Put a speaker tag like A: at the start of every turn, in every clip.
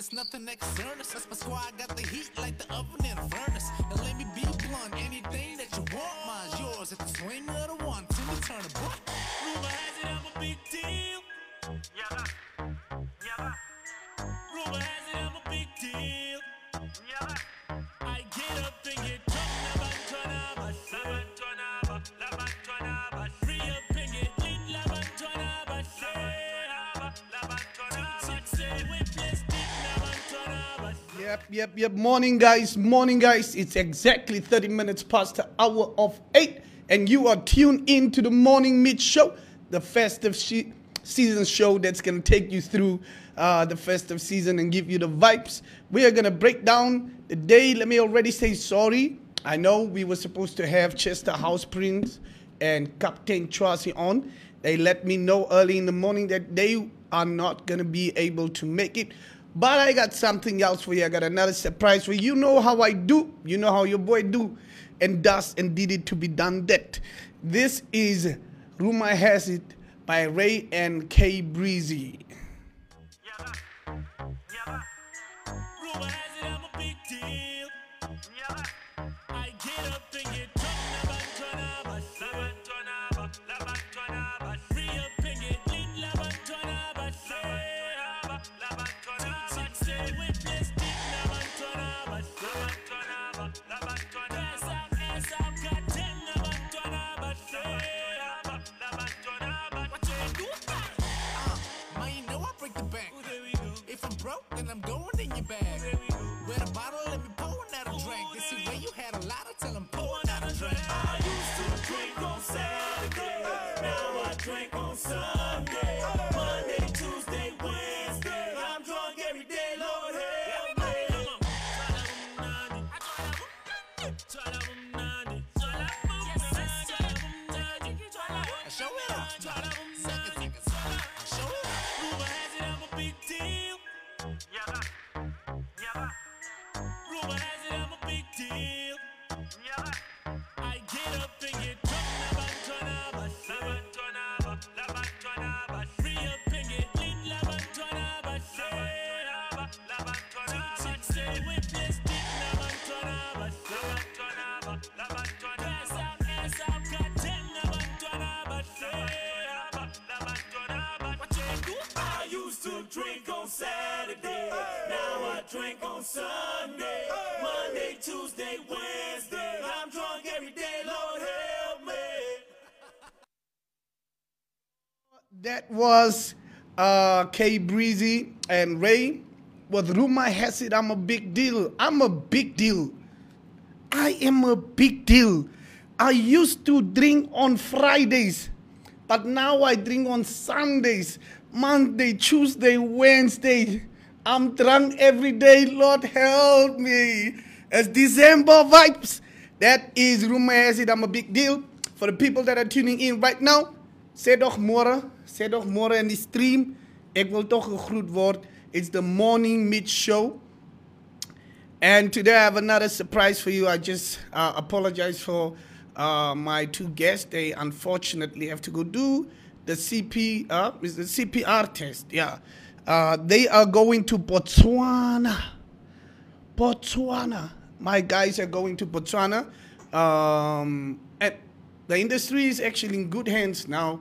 A: it's nothing external. That's my squad got the heat like the oven
B: Yep, yep. Morning, guys. Morning, guys. It's exactly 30 minutes past the hour of 8, and you are tuned in to the Morning Meet Show, the festive she- season show that's going to take you through uh, the festive season and give you the vibes. We are going to break down the day. Let me already say sorry. I know we were supposed to have Chester House Prince and Captain Tracy on. They let me know early in the morning that they are not going to be able to make it. But I got something else for you. I got another surprise for you. You know how I do. You know how your boy do and does and did it to be done that. This is Rumor Has It by Ray and K Breezy.
A: Has it it drink on Saturday. Now I drink on Sunday. Monday, Tuesday, Wednesday. I'm drunk every day. Lord help me.
B: That was uh, K Breezy and Ray with Rumor Has It I'm a big deal. I'm a big deal. I am a big deal. I used to drink on Fridays, but now I drink on Sundays, Monday, Tuesday, Wednesday. I'm drunk every day. Lord help me. As December vibes. That is Rumor Has It I'm a big deal. For the people that are tuning in right now, sê doch môre, sê doch môre in die stream. Ek wil tog gegroet word. It's the morning meet show. And today I have another surprise for you. I just uh, apologize for uh, my two guests. They unfortunately have to go do the CP, uh, is the CPR test. Yeah, uh, they are going to Botswana. Botswana. My guys are going to Botswana. Um, and the industry is actually in good hands now.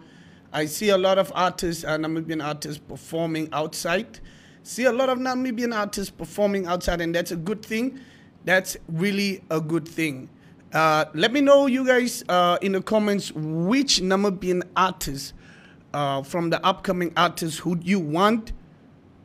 B: I see a lot of artists, uh, Namibian artists, performing outside. See a lot of Namibian artists performing outside, and that's a good thing. That's really a good thing. Uh, let me know, you guys, uh, in the comments, which Namibian artists uh, from the upcoming artists who you want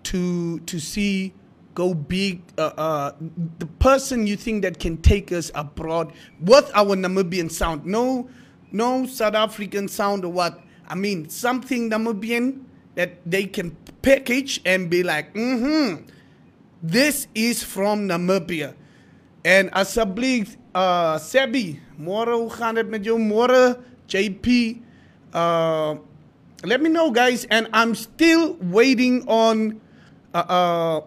B: to to see go big. Uh, uh, the person you think that can take us abroad with our Namibian sound. No, no South African sound or what. I mean something Namibian that they can package and be like, mm-hmm, this is from Namibia. En asseblief, uh, Sebi, môre, hoe gaan? Môre, JP. Uh, let me know, guys. And I'm still waiting on
C: uh, uh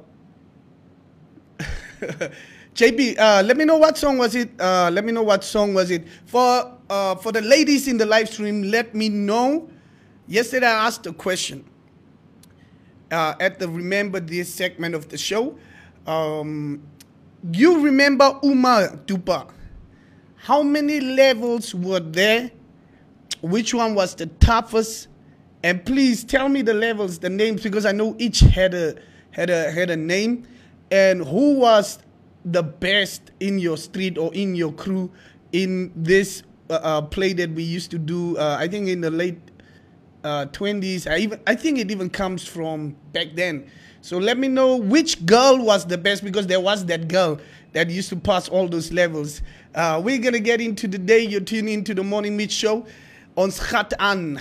C: JB, uh, let me know what song was it. Uh, let me know what song was it for. Uh, for the ladies in the live stream, let me know. Yesterday, I asked a question uh, at the remember this segment of the show. Um, you remember Uma Dupa? How many levels were there? Which one was the toughest? And please tell me the levels, the names, because I know each had a had a had a name. And who was the best in your street or in your crew in this uh, uh, play that we used to do? Uh, I think in the late uh, 20s. I even I think it even comes from back then. So let me know which girl was the best because there was that girl that used to pass all those levels. Uh, we're gonna get into the day. You're tuning into the morning meet show on Schat An.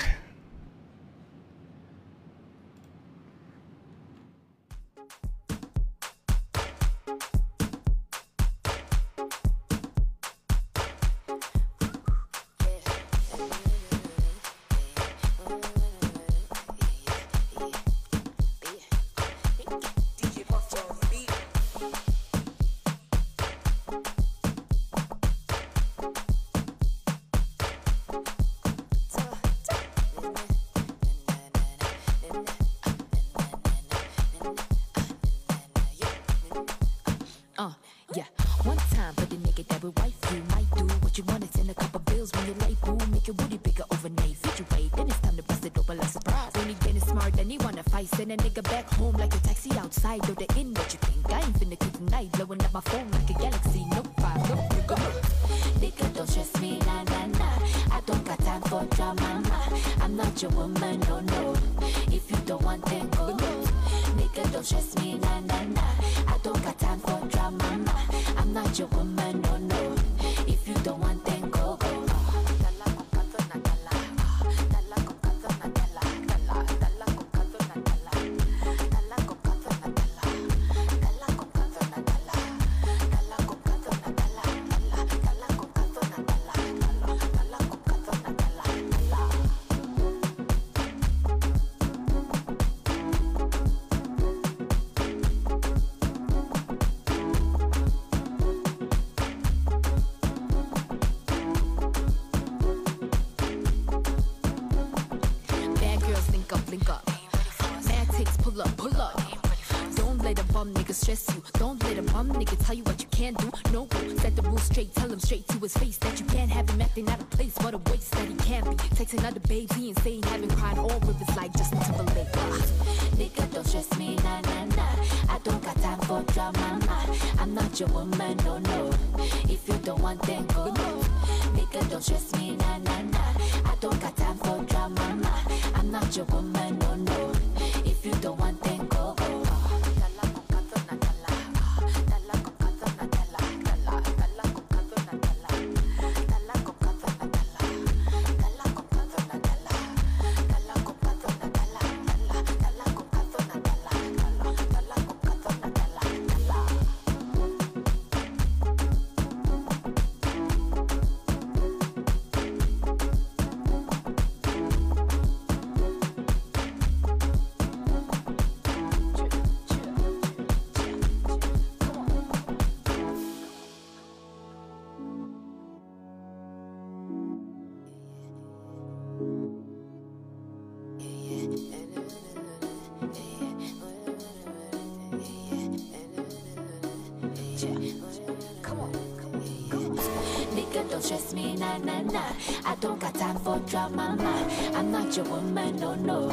D: Don't got time for drama, nah. I'm not your woman, no, no.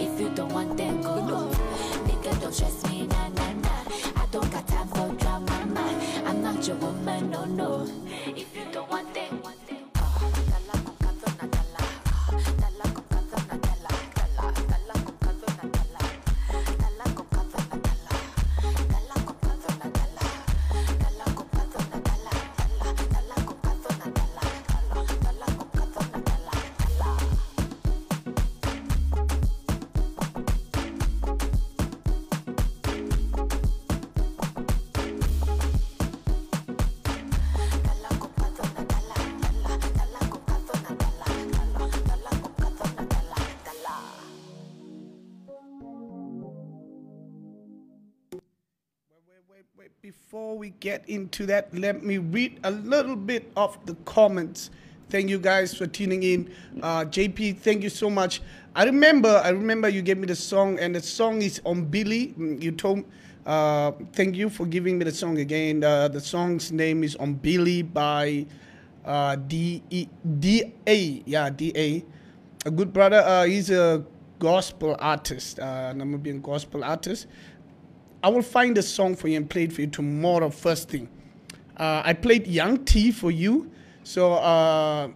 D: If you don't want, then go, no. Nigga, don't stress me,
B: get into that, let me read a little bit of the comments. Thank you guys for tuning in. Uh, JP, thank you so much. I remember, I remember you gave me the song, and the song is on Billy. Mm, You told, uh, thank you for giving me the song again. Uh, the song's name is on Billy by uh, D E D A. Yeah, D A. A good brother. Uh, he's a gospel artist, uh, Namibian gospel artist. I will find a song for you and play it for you tomorrow first thing. Uh, I played Young T for you. So uh,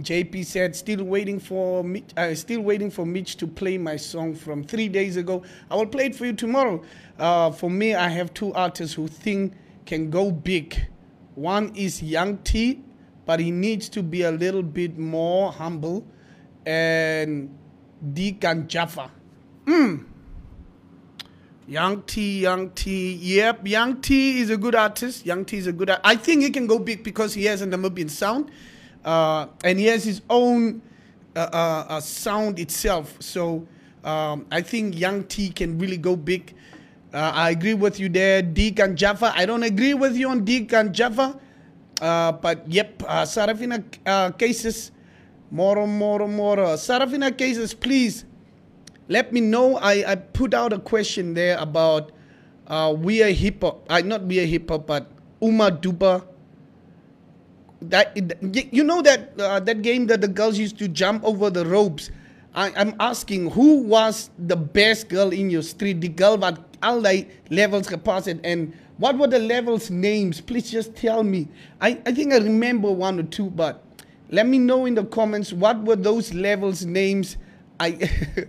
B: JP said, still waiting for Mitch, uh, still waiting for Mitch to play my song from three days ago. I will play it for you tomorrow. Uh, for me, I have two artists who think can go big. One is Young T, but he needs to be a little bit more humble, and Deacon Jaffa. Young T, Young T, yep. Young T is a good artist. Young T is a good. I think he can go big because he has a Namibian sound, uh, and he has his own uh, uh, uh, sound itself. So um, I think Young T can really go big. Uh, I agree with you there, Deek and Jaffa. I don't agree with you on Deacon Jaffa, uh, but yep, Sarafina cases, more, more, more. Sarafina cases, please let me know. I, I put out a question there about uh, we are hip hop. Uh, not we are hip hop, but Uma Duba. That you know that uh, that game that the girls used to jump over the ropes. I, I'm asking who was the best girl in your street? The girl that all the levels gepass it, and what were the levels names? Please just tell me. I, I think I remember one or two, but let me know in the comments what were those levels names. I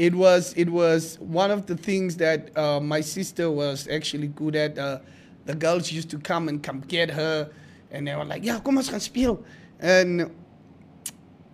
B: it was it was one of the things that uh, my sister was actually good at. Uh, the girls used to come and come get her, and they were like, "Yeah, kom ons gaan speel." And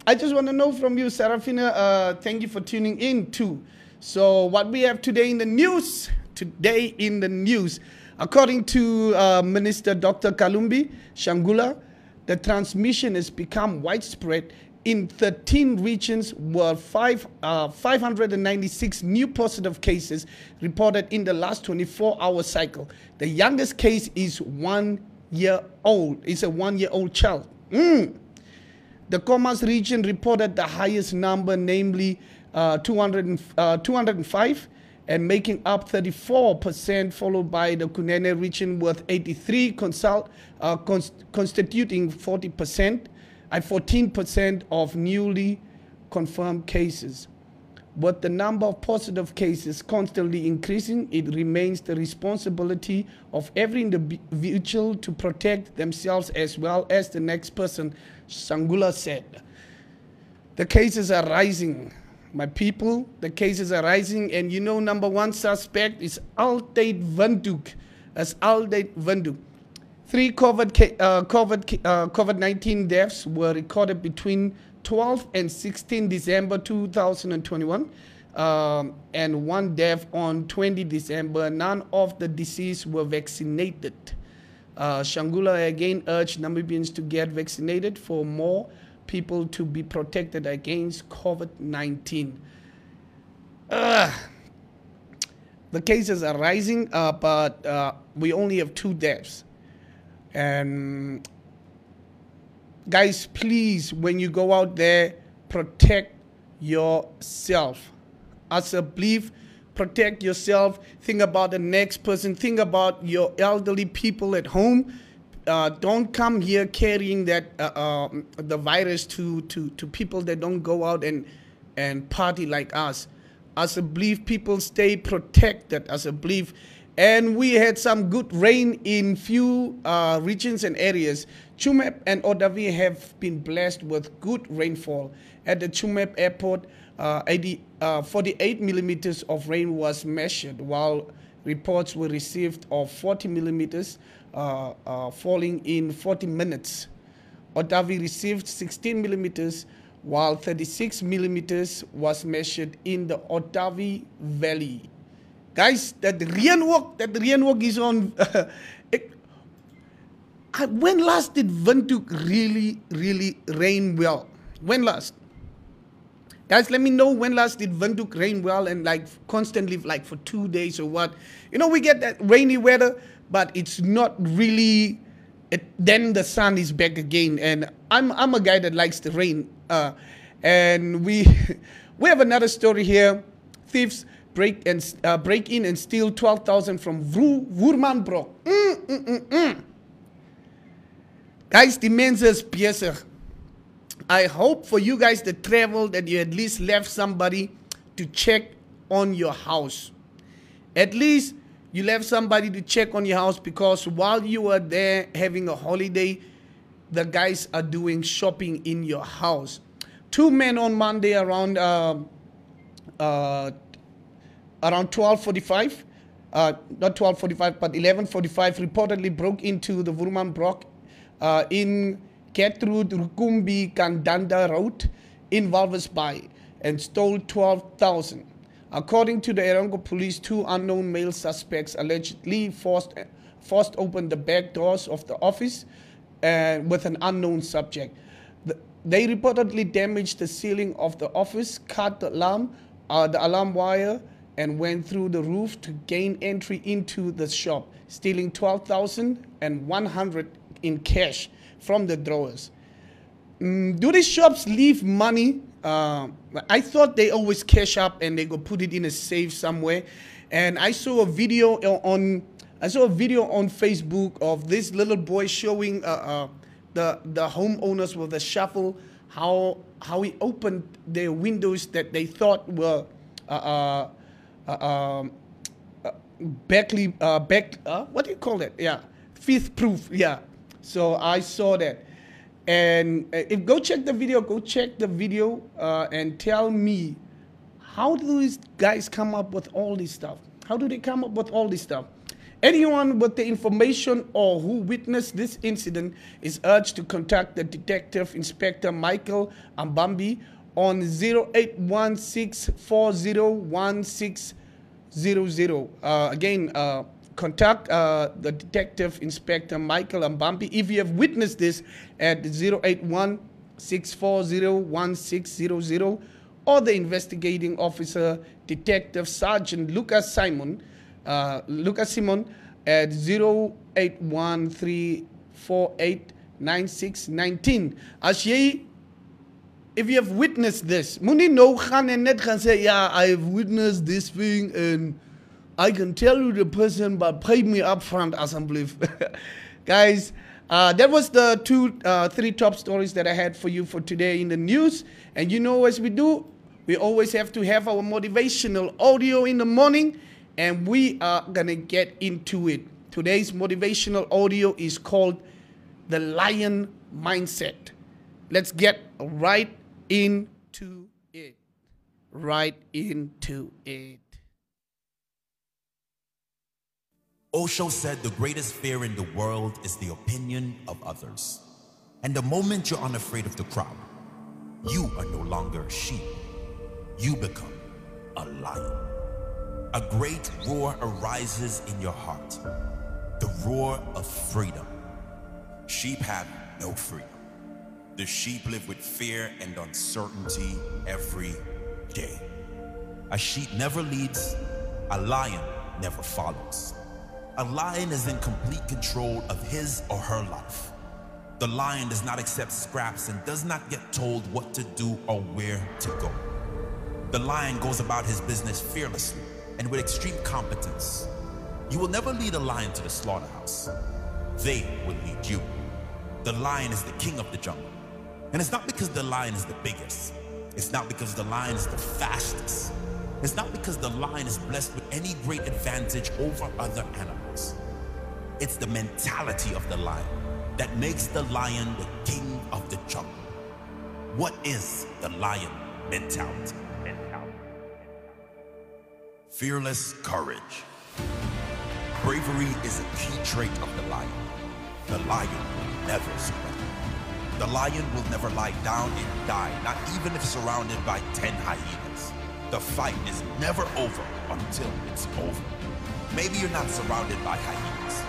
B: I just want to know from you, Serafina. Uh, thank you for tuning in too. So, what we have today in the news? Today in the news, according to uh, Minister Dr. Kalumbi Shangula, the transmission has become widespread in 13 regions were five, uh, 596 new positive cases reported in the last 24 hour cycle. The youngest case is one year old. It's a one year old child. Mm. The Khomas region reported the highest number, namely uh, 200, uh, 205, and making up 34%, followed by the Kunene region with 83, consult, uh, cons- constituting 40%, and 14% of newly confirmed cases. But the number of positive cases constantly increasing, it remains the responsibility of every individual to protect themselves as well as the next person, Shangula said. The cases are rising. My people, the cases are rising, and you know, number one suspect is Altate Windhoek. That's Altate Windhoek. Three COVID, uh, COVID, uh, COVID-19 deaths were recorded between 12 and 16 December 2021, um, and one death on 20 December. None of the deceased were vaccinated. Uh, Shangula again urged Namibians to get vaccinated for more people to be protected against COVID-19. Ugh. The cases are rising, uh, but uh, we only have two deaths. And guys, please, when you go out there, protect yourself. As a belief, protect yourself. Think about the next person. Think about your elderly people at home. Uh, don't come here carrying that uh, uh, the virus to, to, to people that don't go out and and party like us. As a belief, people stay protected. As a belief, and we had some good rain in few uh, regions and areas. Tsumeb and Otavi have been blessed with good rainfall. At the Tsumeb airport, uh, 80, uh, 48 millimeters of rain was measured, while reports were received of 40 millimeters uh, uh, falling in 40 minutes. Otavi received 16 millimeters, while 36 millimeters was measured in the Otavi Valley. Guys, that reënwolk, that reënwolk is on. ek, I- when last did Windhoek really, really rain well? When last? Guys, let me know when last did Windhoek rain well and like constantly like for two days or what. You know, we get that rainy weather, but it's not really. It, then the sun is back again, and I'm I'm a guy that likes the rain. Uh, and we we have another story here. Thieves break and uh, break in and steal twelve thousand from Vru Woermann Brock. Mm, mm, mm, mm. Guys, die mense is besig. I hope for you guys that travel that you at least left somebody to check on your house. At least you left somebody to check on your house because while you were there having a holiday, the guys are doing shopping in your house. Two men on Monday around uh, uh, around 12:45, uh, not 12:45, but 11:45, reportedly broke into the Woermann Brock uh, in Gertrude Rukumbi Kandanda Road in Walvis Bay and stole 12,000. According to the Erongo police, two unknown male suspects allegedly forced, forced open the back doors of the office uh, with an unknown subject. The, they reportedly damaged the ceiling of the office, cut the alarm, uh, the alarm wire, and went through the roof to gain entry into the shop, stealing 12,100 in cash from the drawers. Mm, do these shops leave money? Uh, I thought they always cash up and they go put it in a safe somewhere. And I saw a video on I saw a video on Facebook of this little boy showing uh, uh, the the homeowners with a shovel how how he opened their windows that they thought were uh, uh, um, uh, backly uh, uh, what do you call it? Yeah, fifth proof. Yeah. So I saw that, and uh, if go check the video, go check the video uh, and tell me how do these guys come up with all this stuff? How do they come up with all this stuff? Anyone with the information or who witnessed this incident is urged to contact the Detective Inspector Michael Ambambi on 0816401600. Uh, again, uh, contact uh, the Detective Inspector Michael Ambambi if you have witnessed this at 081 6401600 or the investigating officer, Detective Sergeant Lucas Simon, uh, Lucas Simon at 0813489619. As if you have witnessed this, moenie nou gaan en net gaan sê yeah, I have witnessed this thing and I can tell you the person, but pay me up front assembly. Guys, uh, that was the two, uh, three top stories that I had for you for today in the news. And you know, as we do, we always have to have our motivational audio in the morning, and we are gonna get into it. Today's motivational audio is called The Lion Mindset. Let's get right into it. Right into it.
E: Osho said the greatest fear in the world is the opinion of others. And the moment you're unafraid of the crowd, you are no longer a sheep. You become a lion. A great roar arises in your heart the roar of freedom. Sheep have no freedom. The sheep live with fear and uncertainty every day. A sheep never leads, a lion never follows. A lion is in complete control of his or her life. The lion does not accept scraps and does not get told what to do or where to go. The lion goes about his business fearlessly and with extreme competence. You will never lead a lion to the slaughterhouse. They will lead you. The lion is the king of the jungle. And it's not because the lion is the biggest. It's not because the lion is the fastest. It's not because the lion is blessed with any great advantage over other animals. It's the mentality of the lion that makes the lion the king of the jungle. What is the lion mentality? Fearless courage. Bravery is a key trait of the lion. The lion never. The lion will never lie down and die, not even if surrounded by 10 hyenas. The fight is never over until it's over. Maybe you're not surrounded by hyenas,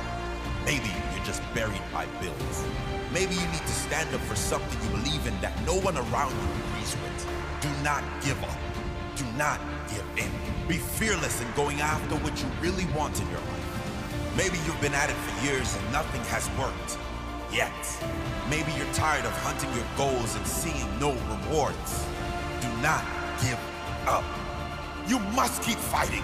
E: Maybe you're just buried by bills. Maybe you need to stand up for something you believe in that no one around you agrees with. Do not give up. Do not give in. Be fearless in going after what you really want in your life. Maybe you've been at it for years and nothing has worked. Yet. Maybe you're tired of hunting your goals and seeing no rewards. Do not give up. You must keep fighting.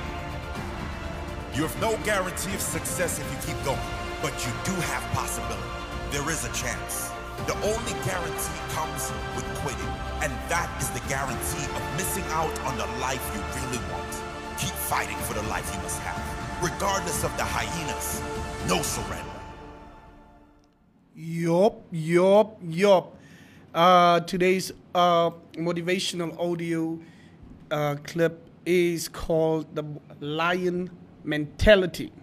E: You have no guarantee of success if you keep going, but you do have possibility. There is a chance. The only guarantee comes with quitting, and that is the guarantee of missing out on the life you really want. Keep fighting for the life you must have, regardless of the hyenas. No surrender.
B: Yup, yup, yup. Uh, today's uh, motivational audio uh, clip is called the Lion Mentality.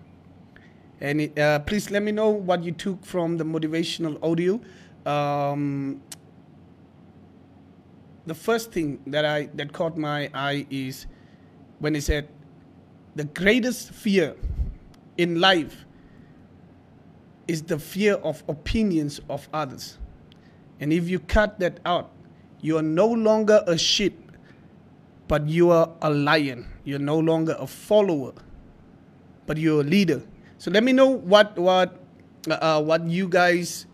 B: And uh, please let me know what you took from the motivational audio. Um, the first thing that I that caught my eye is when he said, "The greatest fear in life is the fear of opinions of others. And if you cut that out, you are no longer a sheep, but you are a lion. You're no longer a follower, but you're a leader. So let me know what what uh, uh, what you guys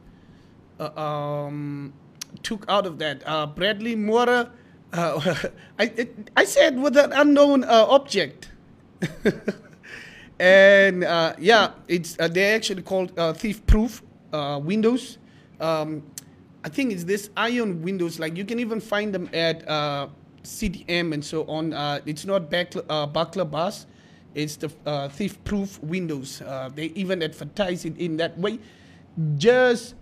B: uh, um, took out of that. Uh, Bradley Moore, uh, I it, I said with an unknown uh, object. and uh, yeah, it's uh, they're actually called uh, thief-proof uh, windows. Um, I think it's this iron windows. Like you can even find them at uh, CDM and so on. Uh, it's not back, buckler bars. It's the thief-proof windows. They even advertise it in that way. Just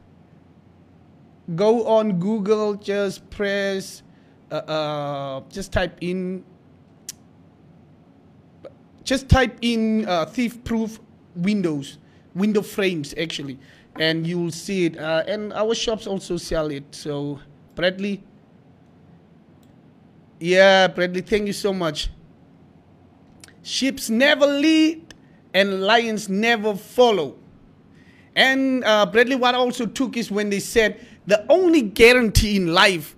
B: go on Google. Just press. Just type in just type in uh, thief-proof windows, window frames actually, and you'll see it. Uh, and our shops also sell it. So Bradley, yeah, Bradley, thank you so much. Ships never lead, and lions never follow. And uh, Bradley, what I also took is when they said the only guarantee in life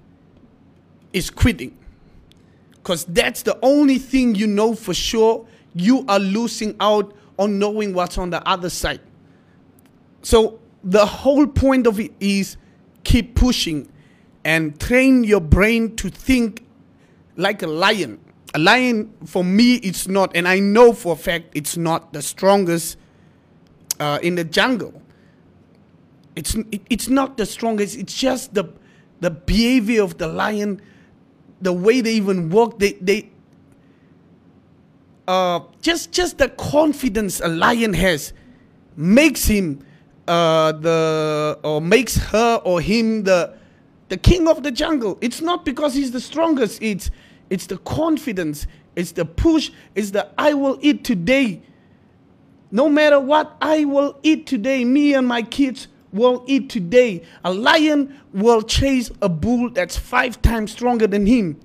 B: is quitting. Because that's the only thing you know for sure you are losing out on knowing what's on the other side. So the whole point of it is keep pushing and train your brain to think like a lion. A lion, for me, it's not, and I know for a fact it's not the strongest uh, in the jungle. It's it, it's not the strongest. It's just the the behavior of the lion, the way they even walk. They they uh, just just the confidence a lion has makes him uh, the or makes her or him the the king of the jungle. It's not because he's the strongest. It's it's the confidence. It's the push. It's the I will eat today. No matter what, I will eat today. Me and my kids will eat today. A lion will chase a bull that's five times stronger than him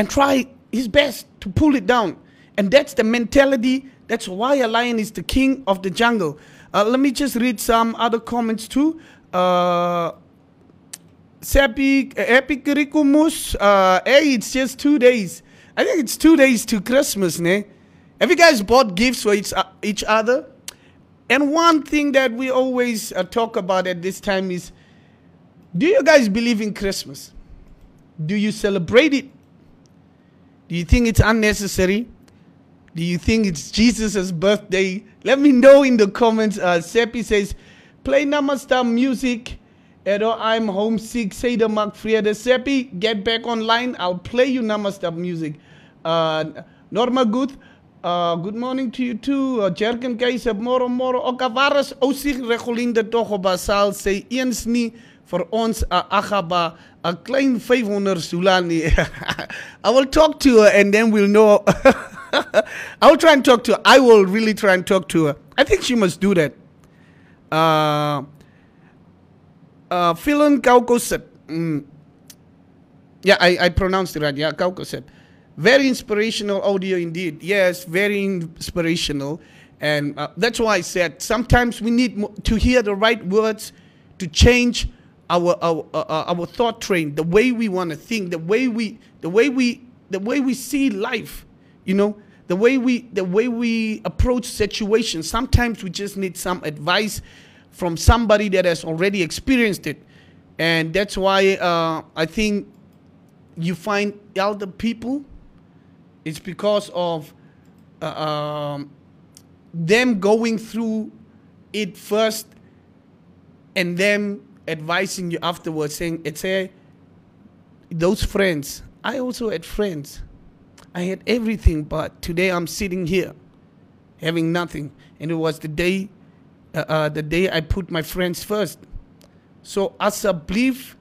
B: and try his best to pull it down. And that's the mentality. That's why a lion is the king of the jungle. Uh, let me just read some other comments too. Uh, Sepi, Epic Rikumus, uh, hey, it's just two days. I think it's two days to Christmas, ne? Have you guys bought gifts for each, uh, each other? And one thing that we always uh, talk about at this time is do you guys believe in Christmas? Do you celebrate it? Do you think it's unnecessary? Do you think it's Jesus' birthday? Let me know in the comments. Uh, Seppi says, play Namaste music. Edo, I'm homesick. Say the Mark Friede. Seppi, get back online. I'll play you Namaste music. Uh, Norma Good, uh, good morning to you too. Uh, Jerken Keiser, moro moro. Okavaras, osig regulinde toch op basaal. Sê eens nie vir ons 'n agaba 'n klein 500 sulani. I will talk to her and then we'll know. I will try and talk to her. I will really try and talk to her. I think she must do that. Uh, uh, Philon Kaukoset. Mm. Yeah, I, I pronounced it right. Yeah, Kaukoset. Very inspirational audio indeed. Yes, very inspirational. And uh, that's why I said sometimes we need to hear the right words to change our our uh, uh, our thought train, the way we want to think, the way we the way we the way we see life. You know, the way we the way we approach situations. Sometimes we just need some advice from somebody that has already experienced it, and that's why uh, I think you find elder people. It's because of uh, um, them going through it first and them advising you afterwards saying it's a those friends i also had friends. I had everything but today i'm sitting here having nothing. And it was the day uh, uh, the day i put my friends first. So as a belief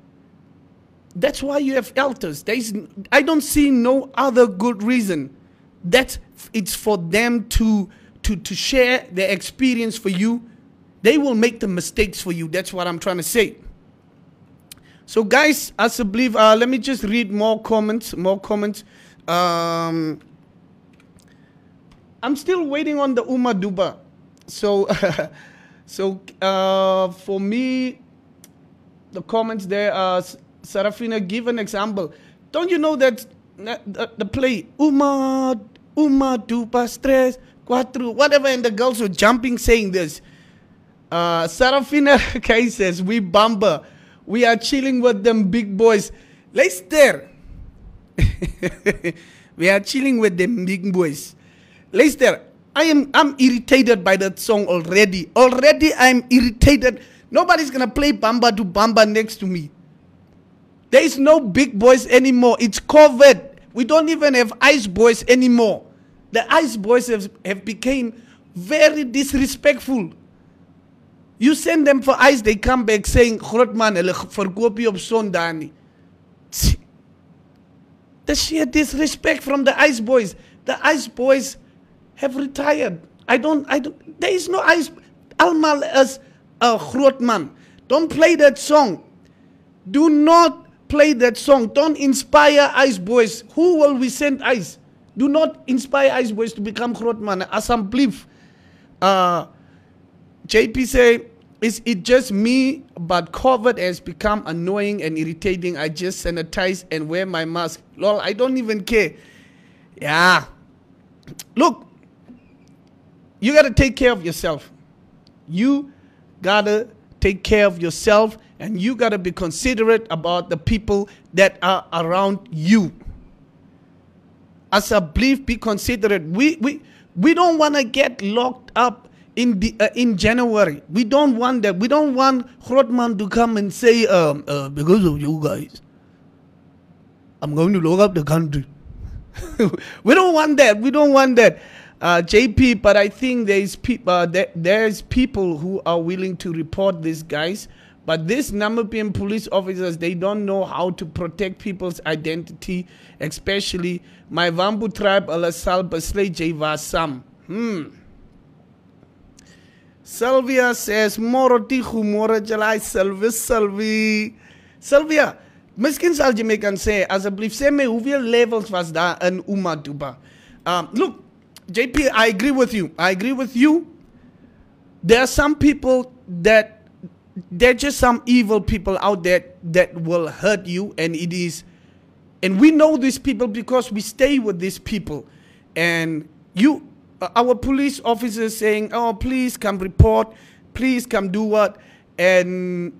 B: that's why you have elders. There's i don't see no other good reason. That it's for them to to to share their experience for you they will make the mistakes for you that's what i'm trying to say so guys as a belief uh, let me just read more comments more comments um i'm still waiting on the uma duba so so uh for me the comments there are Sarafina, give an example. Don't you know that the, the play Uma Uma Dupa Stress Quatro whatever and the girls were jumping saying this. Uh, Sarafina Kai says we bumper. We are chilling with them big boys. Let's we are chilling with them big boys. Lester, I am I'm irritated by that song already. Already I'm irritated. Nobody's gonna play Bamba to Bamba next to me. There is no big boys anymore. It's COVID. We don't even have ice boys anymore. The ice boys have, have become very disrespectful. You send them for ice, they come back saying, Groot man, hulle verkoop nie op Sondag nie." The sheer disrespect from the ice boys. The ice boys have retired. I don't, I don't, there is no ice. Almal is a groot man. Don't play that song. Do not play that song. Don't inspire Ice Boys. Who will we send Ice? Do not inspire Ice Boys to become Grootman. Assemblief. Uh, JP say, is it just me, but COVID has become annoying and irritating. I just sanitize and wear my mask. Lol, I don't even care. Yeah. Look, you got to take care of yourself. You gotta take care of yourself and you gotta be considerate about the people that are around you. As a belief, be considerate. We we we don't want to get locked up in the uh, in January. We don't want that. We don't want Grootman to come and say, um, uh, because of you guys, I'm going to lock up the country. we don't want that. We don't want that, uh, JP. But I think there's people. Uh, there, there's people who are willing to report these guys. But these Namibian police officers, they don't know how to protect people's identity, especially my Vambu tribe, Alasal Basle Javasam. Hmm. Sylvia says, Moro tihu, moro jalai, Sylvia, Sylvia. Sylvia, miskien sal jy my kan sê, asseblief sê my hoeveel levels was daar in Umaduba? Um, look, JP, I agree with you. I agree with you. There are some people that there are just some evil people out there that will hurt you, and it is, and we know these people because we stay with these people, and you, uh, our police officers saying, "Oh, please come report, please come do what," and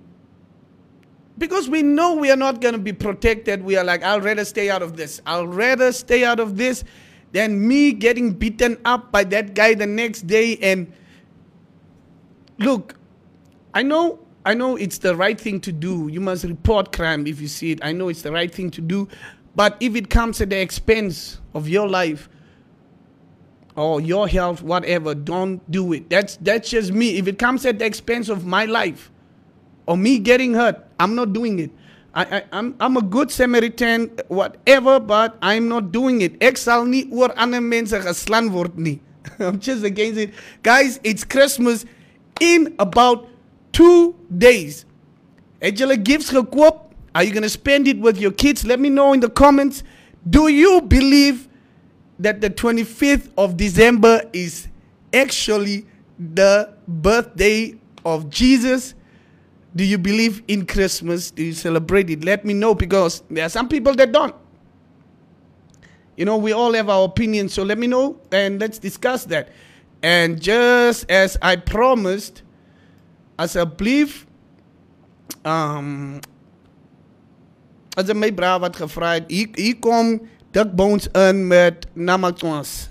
B: because we know we are not going to be protected, we are like, I'll rather stay out of this. I'll rather stay out of this than me getting beaten up by that guy the next day. And look, I know, I know it's the right thing to do. You must report crime if you see it. I know it's the right thing to do. But if it comes at the expense of your life or your health, whatever, don't do it. That's that's just me. If it comes at the expense of my life, or me getting hurt, I'm not doing it. I, I, I'm, I'm a good Samaritan, whatever, but I'm not doing it. I'm just against it. Guys, it's Christmas in about two days. Het julle gifts gekoop? Are you going to spend it with your kids? Let me know in the comments. Do you believe that the 25th of December is actually the birthday of Jesus? Do you believe in Christmas? Do you celebrate it? Let me know because there are some people that don't. You know, we all have our opinions, so let me know and let's discuss that. And just as I promised, asseblief um as my bra wat gevra het, kom Dick Bones in met Namakwas.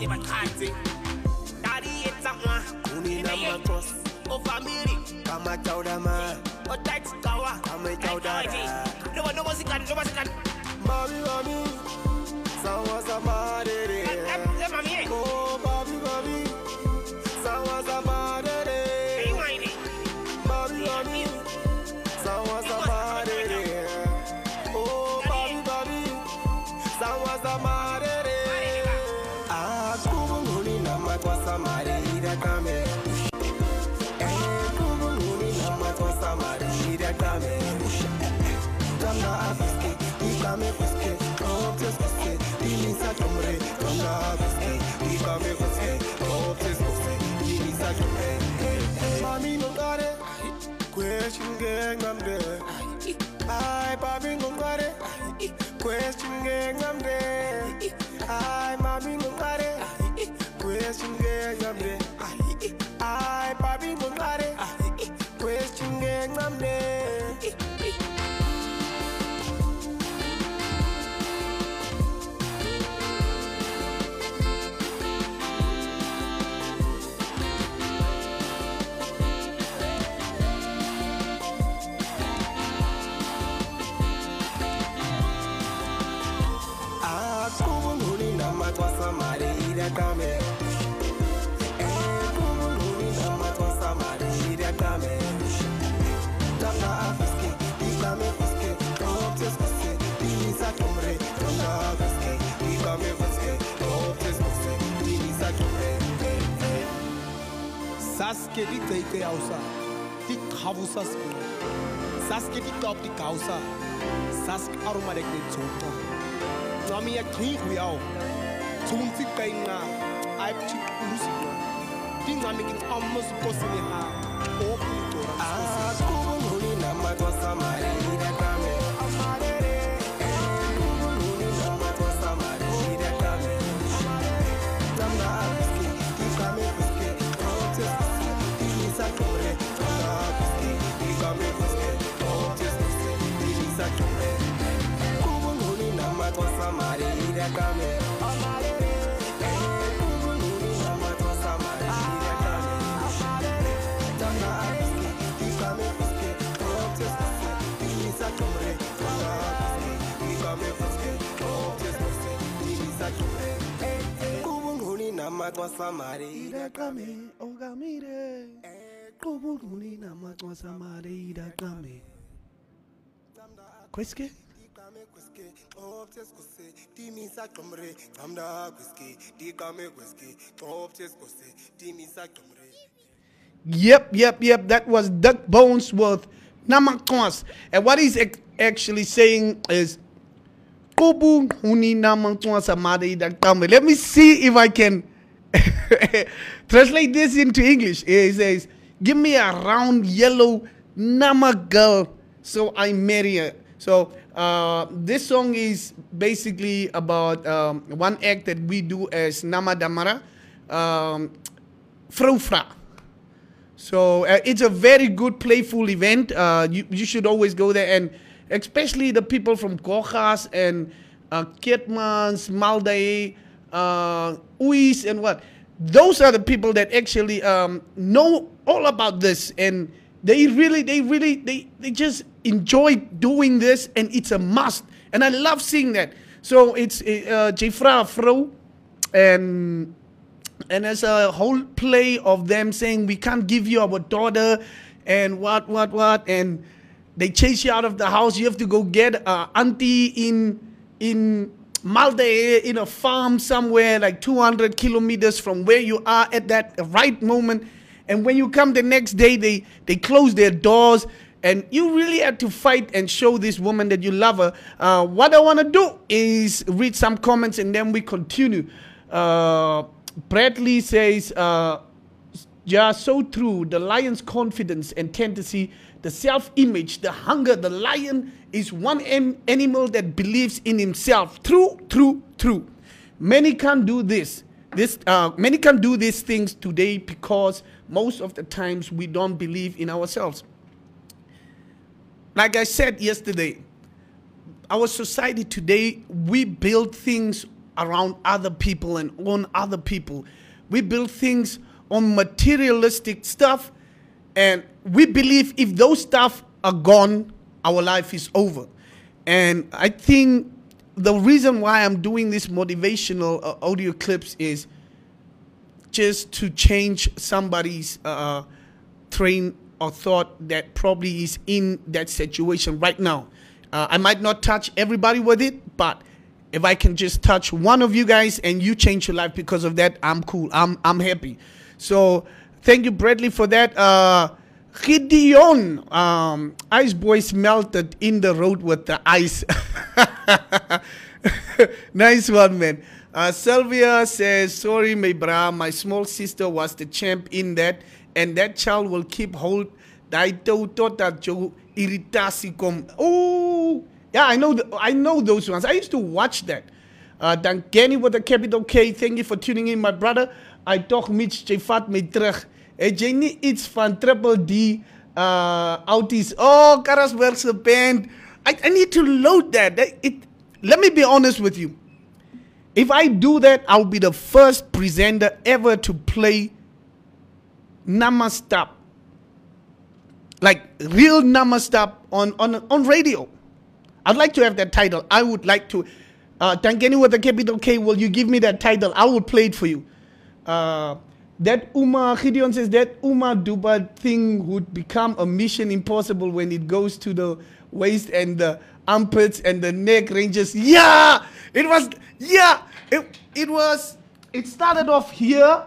F: Daddy eta wa Kulina makwas O family Kama chaudama O touch kawa Kame chaudara No one no one sikan no one sikan Mami mami Sawa sama Question gang there Ay papi nungare Question gang there Ay mami nungare Question gang there Ay papi nungare Question gang I'm რატამე სასკები წეიტეავსა თი ხავუსას სასკები ტოპი გავსა სასკარუმარეკნი ძოთა ნამია თი გვიაო kuske Optes kuske Dinisa tumre Gamna afiske Ikame kuske Optes kuske Dinisa tumre
G: Saske di teke ausa. Di khavusa spino. Saske di top di kausa. Sask aruma de kne tsoka. Ngami ya khi huyao. Tsunti kainga. Ai pchi urusi. Di ngami kin amos kosini ha. O kutora.
F: Akubunguni nama kwa samari Kubunguni nama kwa samari ida kame
B: Ogamire. Kubunguni namakwa samari ida kame. Kweske?
F: Kweske, optes kose, dimisa chomre, gamda kweske, kweske, optes kose, dimisa chomre.
B: Yep, yep, yep. That was Duck Bones with Namakwas. And what he's actually saying is Kubu huni namakwas amade idakame. Let me see if I can translate this into English. He says, Give me a round yellow nama girl so I marry her. So uh, this song is basically about um, one act that we do as Nama Damara. Um, Frofra. So uh, it's a very good playful event. Uh, you, you should always go there, and especially the people from Gochas and uh, Keetmans, uh, Uis, and what. Those are the people that actually um, know all about this, and they really, they really, they, they just enjoy doing this, and it's a must. And I love seeing that. So it's uh, Jefra Fro and and there's a whole play of them saying we can't give you our daughter and what what what and they chase you out of the house you have to go get uh, auntie in in Malde in a farm somewhere like 200 kilometers from where you are at that right moment and when you come the next day they they close their doors and you really had to fight and show this woman that you love her. Uh, what I want to do is read some comments and then we continue. Uh, Bradley says, uh, yeah, so true. The lion's confidence and tendency, the self image, the hunger. The lion is one animal that believes in himself. True, true, true. Many can't do this. This uh, many can do these things today because most of the times we don't believe in ourselves. Like I said yesterday, our society today, we build things around other people and on other people. We build things on materialistic stuff, and we believe if those stuff are gone, our life is over. And I think the reason why I'm doing this motivational uh, audio clips is just to change somebody's uh, train of thought that probably is in that situation right now. Uh, I might not touch everybody with it, but if I can just touch one of you guys and you change your life because of that, I'm cool. I'm I'm happy. So thank you, Bradley, for that. Uh, Gideon, um, Ice Boys melted in the road with the ice. nice one, man. Uh, Sylvia says, Sorry, my bra, my small sister was the champ in that, and that child will keep hold. Daai tou totdat jou irritasie kom. Oh, yeah, I know. I know those ones. I used to watch that. Uh, dan Kenny with a capital K. Thank you for tuning in, my brother. I toch Mitch, jy vat my terug. Het jy nie iets van Triple D uh outies? Oh, Karasburgse band. I, I need to load that. That- It, let me be honest with you. If I do that, I'll be the first presenter ever to play Namastap. Like real Namastap on, on, on radio. I'd like to have that title. I would like to. Uh, Tangeni with a capital K, will you give me that title? I will play it for you. Uh, that Uma, Gideon says that Uma Duba thing would become a mission impossible when it goes to the waist and the armpits and the neck ranges. Yeah, it was, yeah, it, it was, it started off here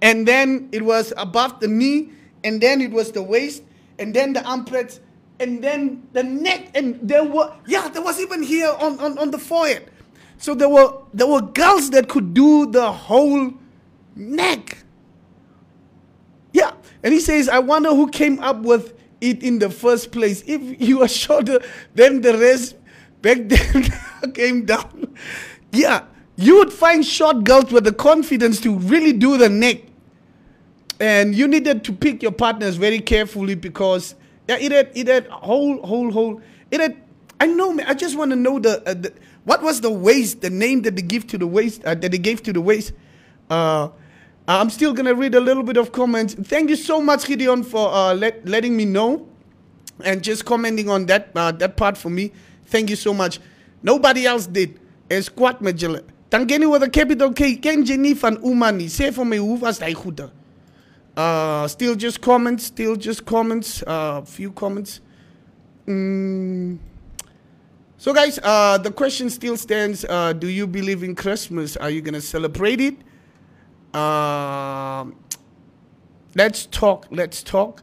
B: and then it was above the knee and then it was the waist and then the armpits and then the neck and there were yeah there was even here on, on, on the forehead. So there were there were girls that could do the whole neck yeah and he says i wonder who came up with it in the first place if you are shorter than the rest back then came down yeah you would find short girls with the confidence to really do the neck and you needed to pick your partners very carefully because yeah, it had it had whole whole whole it had. I know, man. I just want to know the, uh, the what was the waist, the name that they give to the waist uh, that they gave to the waist. Uh, I'm still gonna read a little bit of comments. Thank you so much, Gideon, for uh, let, letting me know and just commenting on that uh, that part for me. Thank you so much. Nobody else did. Met julle. Tangeni with a capital K. Ken Jenny van Umani. Sê vir my hoe was hy goed? Uh, still just comments, still just comments, uh, few comments. Mm. So, guys, uh, the question still stands uh, Do you believe in Christmas? Are you going to celebrate it? Uh, let's talk, let's talk.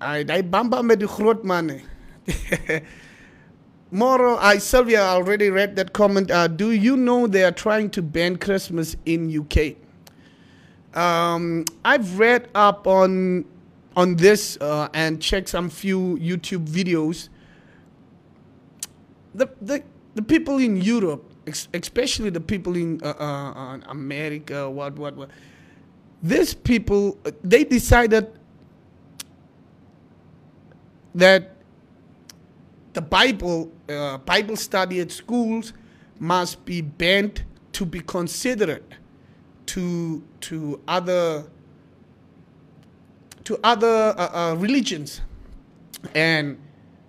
B: I die bamba met the groot manne. Moro, I Sylvia already read that comment. Uh, do you know they are trying to ban Christmas in UK? um, I've read up on on this uh, and checked some few YouTube videos. The the the people in Europe, ex- especially the people in uh, uh, uh, America, what what what, these people they decided that the Bible uh, Bible study at schools must be banned to be considered to to other to other uh, uh, religions. And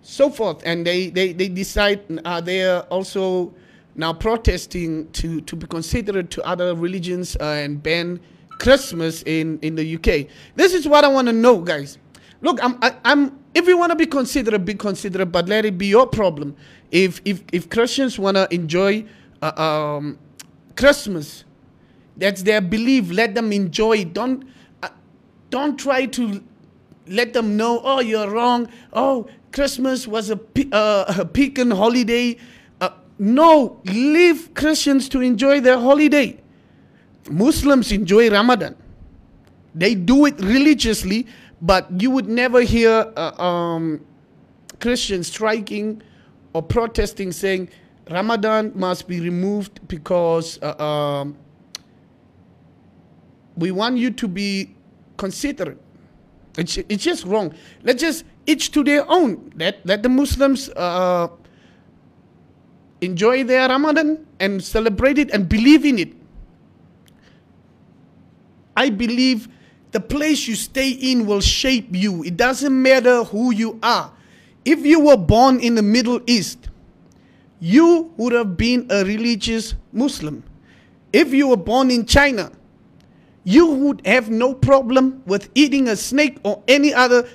B: so forth. And they they, they decide uh, they are also now protesting to to be considered to other religions uh, and ban Christmas in, in the UK. This is what I want to know, guys. Look, I'm, I, I'm. If you want to be considerate, be considerate, but let it be your problem. If if if Christians want to enjoy uh, um, Christmas, that's their belief. Let them enjoy. it. Don't uh, don't try to let them know. Oh, you're wrong. Oh, Christmas was a uh, a pagan holiday. No, leave Christians to enjoy their holiday. Muslims enjoy Ramadan. They do it religiously, but you would never hear uh, um, Christians striking or protesting saying Ramadan must be removed because uh, um, we want you to be considerate. It's, it's just wrong. Let's just each to their own. Let, let the Muslims uh, enjoy their Ramadan and celebrate it and believe in it. I believe the place you stay in will shape you. It doesn't matter who you are. If you were born in the Middle East, you would have been a religious Muslim. If you were born in China, you would have no problem with eating a snake or any other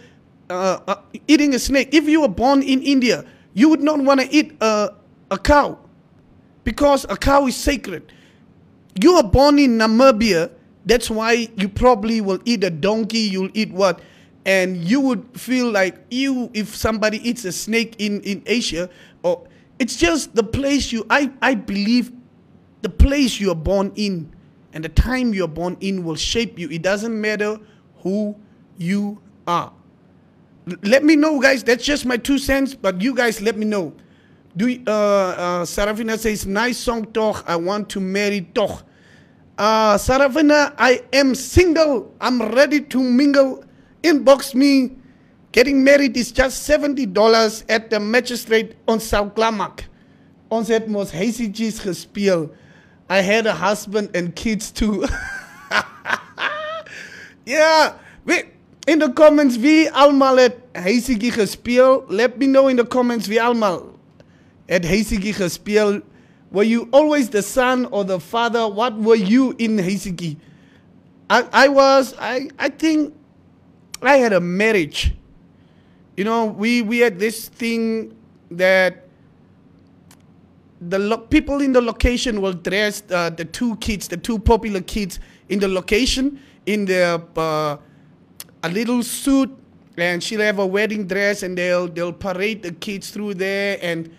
B: uh, uh, eating a snake. If you were born in India, you would not want to eat a, a cow because a cow is sacred. You are born in Namibia, that's why you probably will eat a donkey, you'll eat what? And you would feel like you if somebody eats a snake in, in Asia, or it's just the place you I, I believe the place you are born in and the time you are born in will shape you. It doesn't matter who you are. L- Let me know, guys. That's just my two cents, but you guys let me know. Do uh, uh, Sarafina says, nice song, toch. I want to marry, toch. Uh, Sarafina, I am single. I'm ready to mingle. Inbox me. Getting married is just $70 at the magistrate on South Klamak. Ons het mos huisiejies gespeel. I had a husband and kids too. yeah, wie, in the comments wie allemaal het huisiekie gespeel. Let me know in the comments wie allemaal het huisiekie gespeel. Were you always the son or the father? What were you in huisiekie? I, I was, I, I think I had a marriage. You know, we, we had this thing that the lo- people in the location will dress uh, the two kids, the two popular kids in the location in their uh, a little suit, and she'll have a wedding dress, and they'll they'll parade the kids through there, and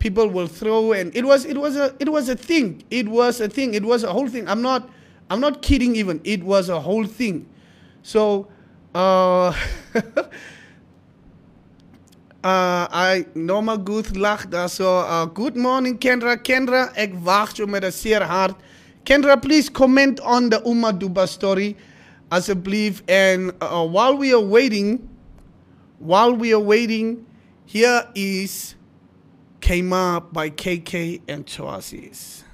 B: people will throw, and it was it was a it was a thing. It was a thing. It was a whole thing. I'm not I'm not kidding. Even it was a whole thing. So. Uh, Uh, I Norma Good daar zo. Uh, good morning, Kendra. Kendra, ik wacht je met een zeer hart. Kendra, please comment on the Uma Duba story, alsjeblieft. And uh, while we are waiting, while we are waiting, here is Came Up by KK and Choasis.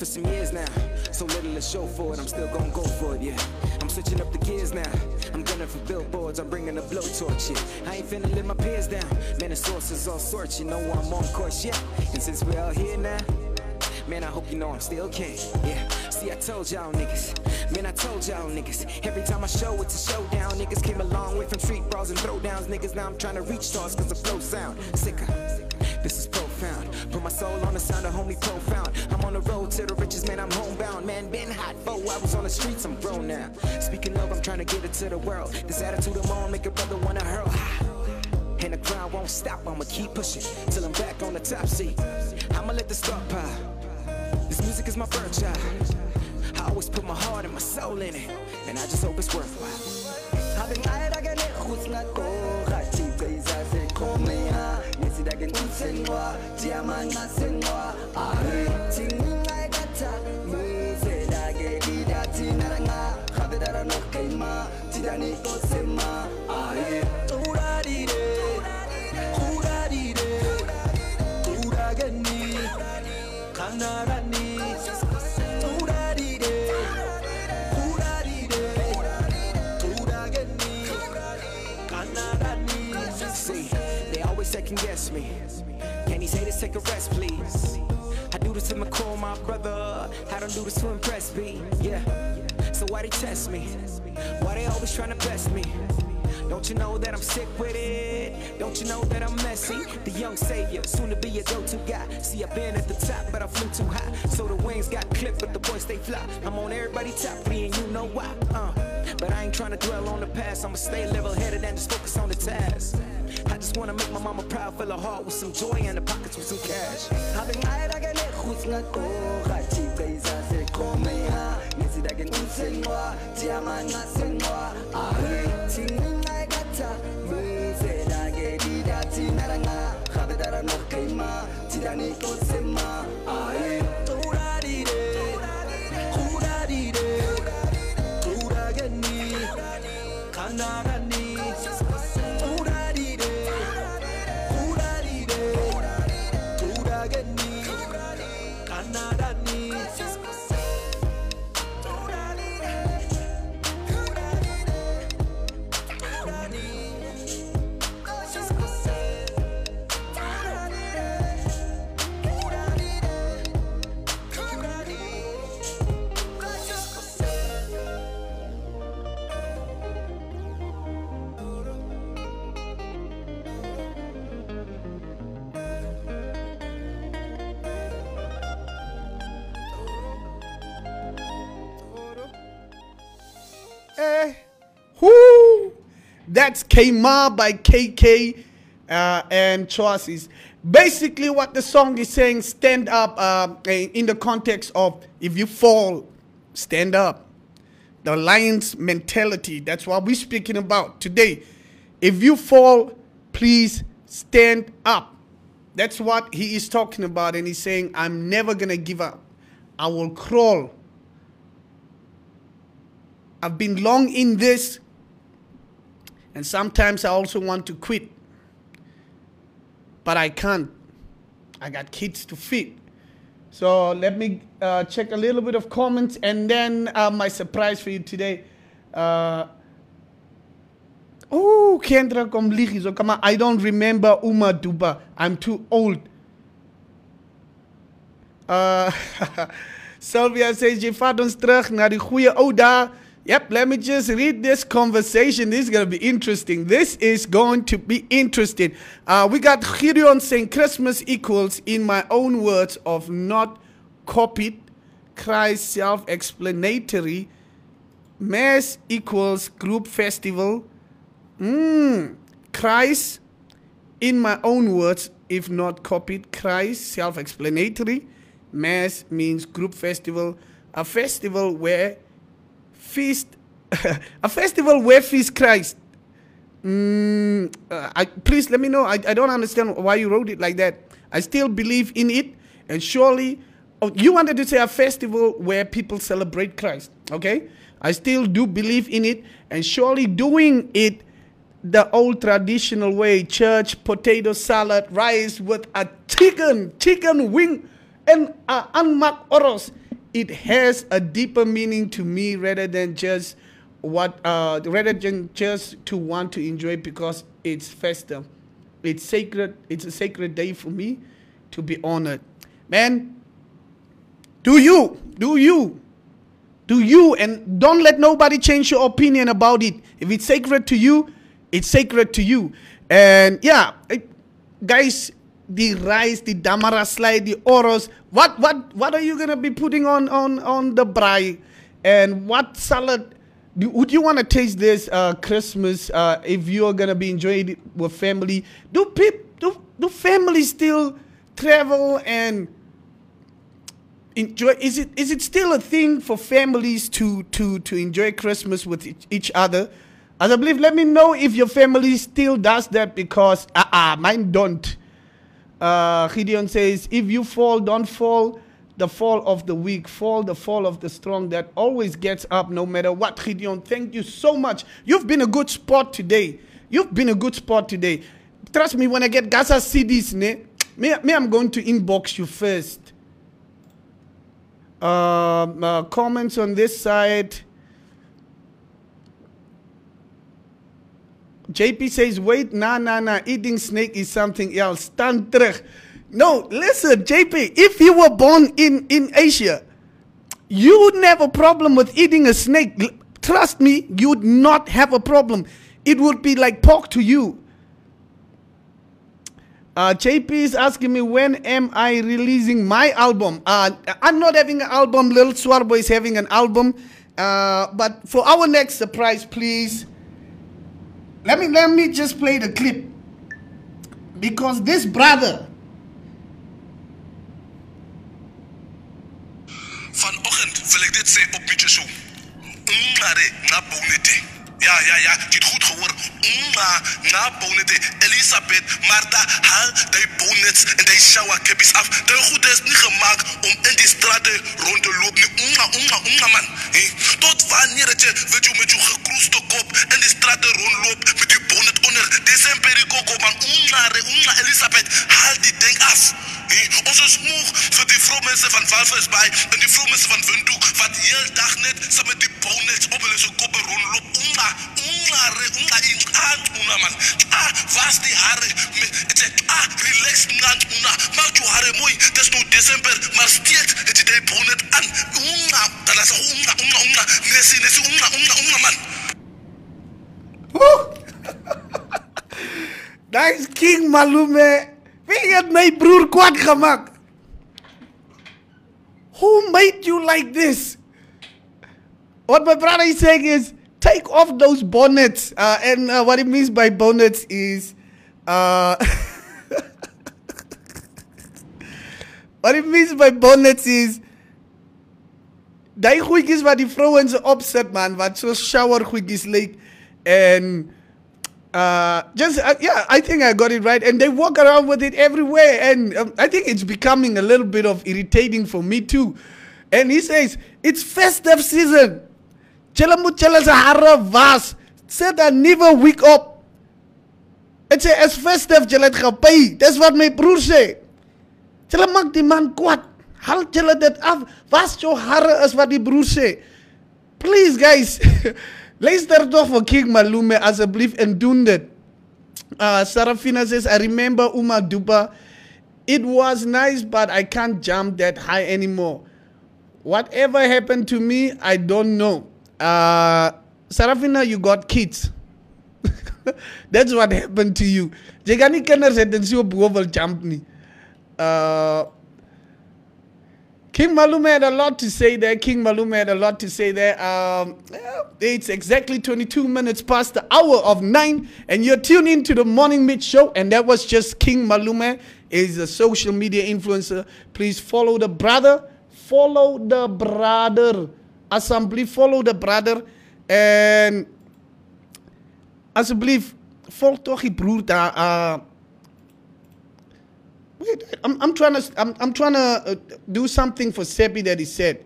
H: For some years now. So little to show for it, I'm still gonna go for it, yeah. I'm switching up the gears now. I'm gunning for billboards, I'm bringing the blowtorch, yeah. I ain't finna let my peers down. Man, the sources all sorts, you know I'm on course, yeah. And since we're all here now, man, I hope you know I'm still king, yeah. See, I told y'all niggas, man, I told y'all niggas. Every time I show, it's a showdown. Niggas came a long way from street brawls and throwdowns. Niggas, now I'm trying to reach stars cause the flow sound sicker. This is profound. Put my soul on the sound of homie profound. The streets, I'm grown now. Speaking of, I'm trying to get it to the world. This attitude I'm on, make a brother wanna hurl. And the crowd won't stop, I'ma keep pushing till I'm back on the top seat. I'ma let the star pile. This music is my birthright. I always put my heart and my soul in it, and I just hope it's worthwhile.
F: Isaseqhomea Ngesidake ngikusenqwa Diamant ngasenqwa Ahe Tidani kosema Uradide Uradide Uragani Kanarani Kanarani
H: See, they always second guess me. Can he say this? Take a rest, please. To McCall, my brother. I don't do this to impress me. Yeah. So why they test me? Why they always trying to best me? Don't you know that I'm sick with it? Don't you know that I'm messy? The young savior, soon to be a go-to guy. See, I've been at the top, but I flew too high. So the wings got clipped, but the boys stay fly. I'm on everybody top three, and you know why. Uh, but I ain't trying to dwell on the past. I'ma stay level-headed and just focus on the task. I just wanna make my mama proud, fill her heart with some joy and the pockets with some cash.
F: Habeng ay dagen e khus nga to ga chi kai sa se kome ha? Nisi dagen usengwa Tiaman nga sengwa Ahe Ting ay gata Mu se dage
B: That's Kma by KK uh, and Choices. Basically, what the song is saying, stand up uh, in the context of if you fall, stand up. The lion's mentality. That's what we're speaking about today. If you fall, please stand up. That's what he is talking about. And he's saying, I'm never going to give up. I will crawl. I've been long in this, and sometimes I also want to quit, but I can't. I got kids to feed. So let me uh, check a little bit of comments, and then uh, my surprise for you today. Uh, oh, Kendra kom lieg so come on. I don't remember Uma Duba. I'm too old. Uh, Sylvia says, jy vat ons terug na die goeie ou dae. Yep, let me just read this conversation. This is going to be interesting. This is going to be interesting. Uh, we got Gideon saying Christmas equals, in my own words, of not copied, Christ self explanatory. Mass equals group festival. Mm, Christ, in my own words, if not copied, Christ self explanatory. Mass means group festival, a festival where feast, a festival where feast Christ. Mm, uh, I, please let me know. I, I don't understand why you wrote it like that. I still believe in it, and surely, oh, you wanted to say a festival where people celebrate Christ. Okay, I still do believe in it, and surely doing it the old traditional way church potato salad rice with a chicken chicken wing and uh, unmarked oros it has a deeper meaning to me rather than just what uh rather than just to want to enjoy because it's festive it's sacred it's a sacred day for me to be honored. Man do you do you do you and don't let nobody change your opinion about it. If it's sacred to you it's sacred to you. And yeah it- guys the rice the damara slide the oros. What what what are you gonna be putting on on on the braai? And what salad? Do, would you want to taste this uh, Christmas uh, if you're gonna be enjoying it with family? Do people do, do families still travel and enjoy is it is it still a thing for families to to to enjoy christmas with each, each other? As i believe let me know if your family still does that because uh-uh, mine don't uh, gideon says if you fall don't fall the fall of the weak, fall the fall of the strong that always gets up no matter what. Gideon, thank you so much. You've been a good sport today. You've been a good sport today. Trust me, when I get Gaza CDs, ne, me, me, I'm going to inbox you first. Um, uh, comments on this side. JP says, wait, nah, nah, nah. Eating snake is something else. Stand terug. No, listen, JP, if you were born in, in Asia, you wouldn't have a problem with eating a snake. Trust me, you would not have a problem. It would be like pork to you. Uh, JP is asking me when am I releasing my album? Uh, I'm not having an album. Little Swarbo is having an album. Uh, but for our next surprise, please, let me let me just play the clip because this brother
I: Vanoggend wil ek dit sê op. Ja, ja, ja, jy het goed gehoor. Nga, nga bonete. Elisabeth, Martha, haal die bonnets en die shower cappies af. Die goed is nie gemaak om in die strate rond te loop nie. Nga, nga, nga man. Hey, tot wanneer het jy weet jy met jou gekroeste kop in die strate rondloop met die bonnet onder? Desember die koko man. Ngare, nga Elisabeth, haal die ding af. Hey, ons is moeg vir die vroumense van Walvisbaai en die vroumense van Windhoek wat heel dag net saam met die bonnets op hulle se koppe rondloop. Unga, unga re, unga inqant una man. Ah, was die hare het sê ah, relax ngant una. Maak jou hare mooi. Dis nou Desember, maar steeds het jy die bonnet aan. Unga, dan is unga, unga, unga. Nesi, nesi, unga, unga, unga man.
B: Daar is King Malume. Wie het my broer kwaad gemaakt? Who made you like this? What my brother is saying is take off those bonnets. Uh, and uh, what it means by bonnets is uh, what it means by bonnets is daai goedjies wat die vrouens opsit man wat shower goedjies lyk and uh just uh, yeah i think i got it right. And they walk around with it everywhere. And um, i think it's becoming a little bit of irritating for me too. And he says it's festive season. Se hare was sit dan nuwe week op Dit sê is festive het gepay dis wat my broer sê julle maak die man kwaad haal julle dit af was jou hare is wat die broer sê please guys luister off vir King Malume asseblief en doen dit uh, Sarafina says I remember Uma Dupa. It was nice but I can't jump that high anymore. Whatever happened to me I don't know. Uh, Sarafina you got kids. That's what happened to you. Jy kan nie kinders hê en so bo wil jump nie. Uh King Malume had a lot to say there. King Malume had a lot to say there. Um, it's exactly 22 minutes past the hour of 9, and you're tuned in to the Morning Meet Show. And that was just King Malume. Is a social media influencer. Please follow the brother. Follow the brother. Assembly, follow the brother. And alsjeblieft, volg toch die broer daar. I'm, I'm trying to, I'm, I'm trying to uh, do something for Seppi that he said.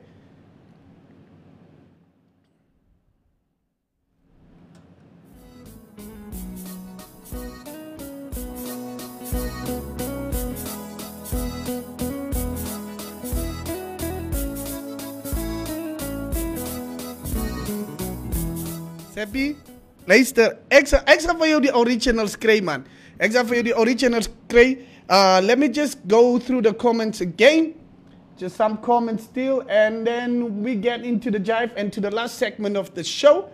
B: Seppi, sal ek sal vir jou die originals kry man. Ek sal vir jou die originals kry. Uh let me just go through the comments again. Just some comments still and then we get into the jive and to the last segment of the show.